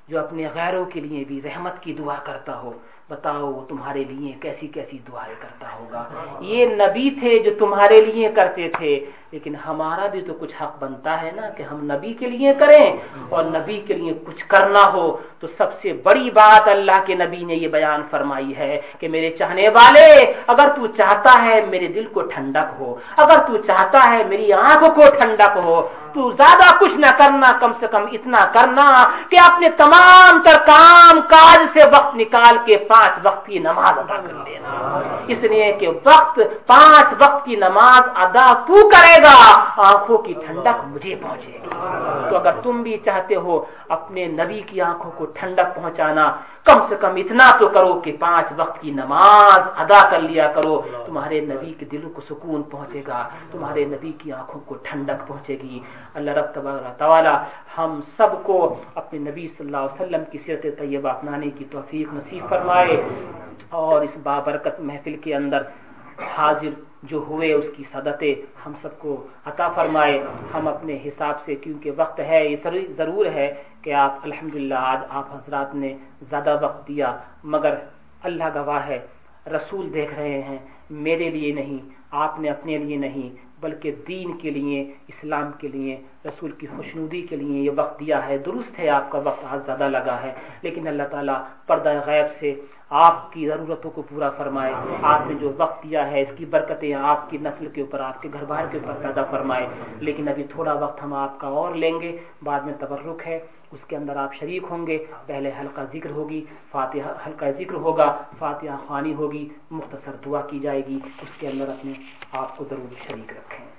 Speaker 2: جو اپنے غیروں کے لیے بھی رحمت کی دعا کرتا ہو۔ بتاؤ وہ تمہارے لیے کیسی کیسی دعائیں کرتا ہوگا۔ یہ نبی تھے جو تمہارے لیے کرتے تھے، لیکن ہمارا بھی تو کچھ حق بنتا ہے نا کہ ہم نبی کے لیے کریں۔ اور نبی کے لیے کچھ کرنا ہو تو سب سے بڑی بات اللہ کے نبی نے یہ بیان فرمائی ہے کہ میرے چاہنے والے، اگر تو چاہتا ہے میرے دل کو ٹھنڈک ہو، اگر تو چاہتا ہے میری آنکھ کو ٹھنڈک ہو، تو زیادہ کچھ نہ کرنا، کم سے کم اتنا کرنا کہ اپنے تمام تر کام کاج سے وقت نکال کے پانچ وقت کی نماز ادا کر لینا۔ اس لیے کہ وقت پانچ وقت کی نماز ادا تو کرے گا، آنکھوں کی ٹھنڈک مجھے پہنچے گی۔ تو اگر تم بھی چاہتے ہو اپنے نبی کی آنکھوں کو ٹھنڈک پہنچانا کم سے کم اتنا تو کرو کہ پانچ وقت کی نماز ادا کر لیا کرو۔ تمہارے نبی کے دلوں کو سکون پہنچے گا۔ تمہارے نبی کی آنکھوں کو ٹھنڈک پہنچے گی۔ اللہ رب تعالی ہم سب کو اپنے نبی صلی اللہ علیہ وسلم کی سیرت طیبہ اپنانے کی توفیق نصیب فرمائے اور اس بابرکت محفل کے اندر حاضر جو ہوئے، اس کی صدتیں ہم سب کو عطا فرمائے۔ ہم اپنے حساب سے، کیونکہ وقت ہے، یہ ضرور ہے کہ آپ الحمدللہ آج آپ حضرات نے زیادہ وقت دیا، مگر اللہ گواہ ہے، رسول دیکھ رہے ہیں۔ میرے لیے نہیں، آپ نے اپنے لیے نہیں، بلکہ دین کے لیے، اسلام کے لیے، رسول کی خوشنودی کے لیے یہ وقت دیا ہے۔ درست ہے، آپ کا وقت آج زیادہ لگا ہے، لیکن اللہ تعالیٰ پردہ غیب سے آپ کی ضرورتوں کو پورا فرمائے، آپ نے جو وقت دیا ہے، اس کی برکتیں آپ کی نسل کے اوپر، آپ کے گھر بار کے اوپر پیدا فرمائے۔ لیکن ابھی تھوڑا وقت ہم آپ کا اور لیں گے، بعد میں تبرک ہے، اس کے اندر آپ شریک ہوں گے۔ پہلے حلقہ ذکر ہوگی، فاتحہ حلقہ ذکر ہوگا، فاتحہ خوانی ہوگی، مختصر دعا کی جائے گی، اس کے اندر اپنے آپ کو ضرور شریک رکھیں۔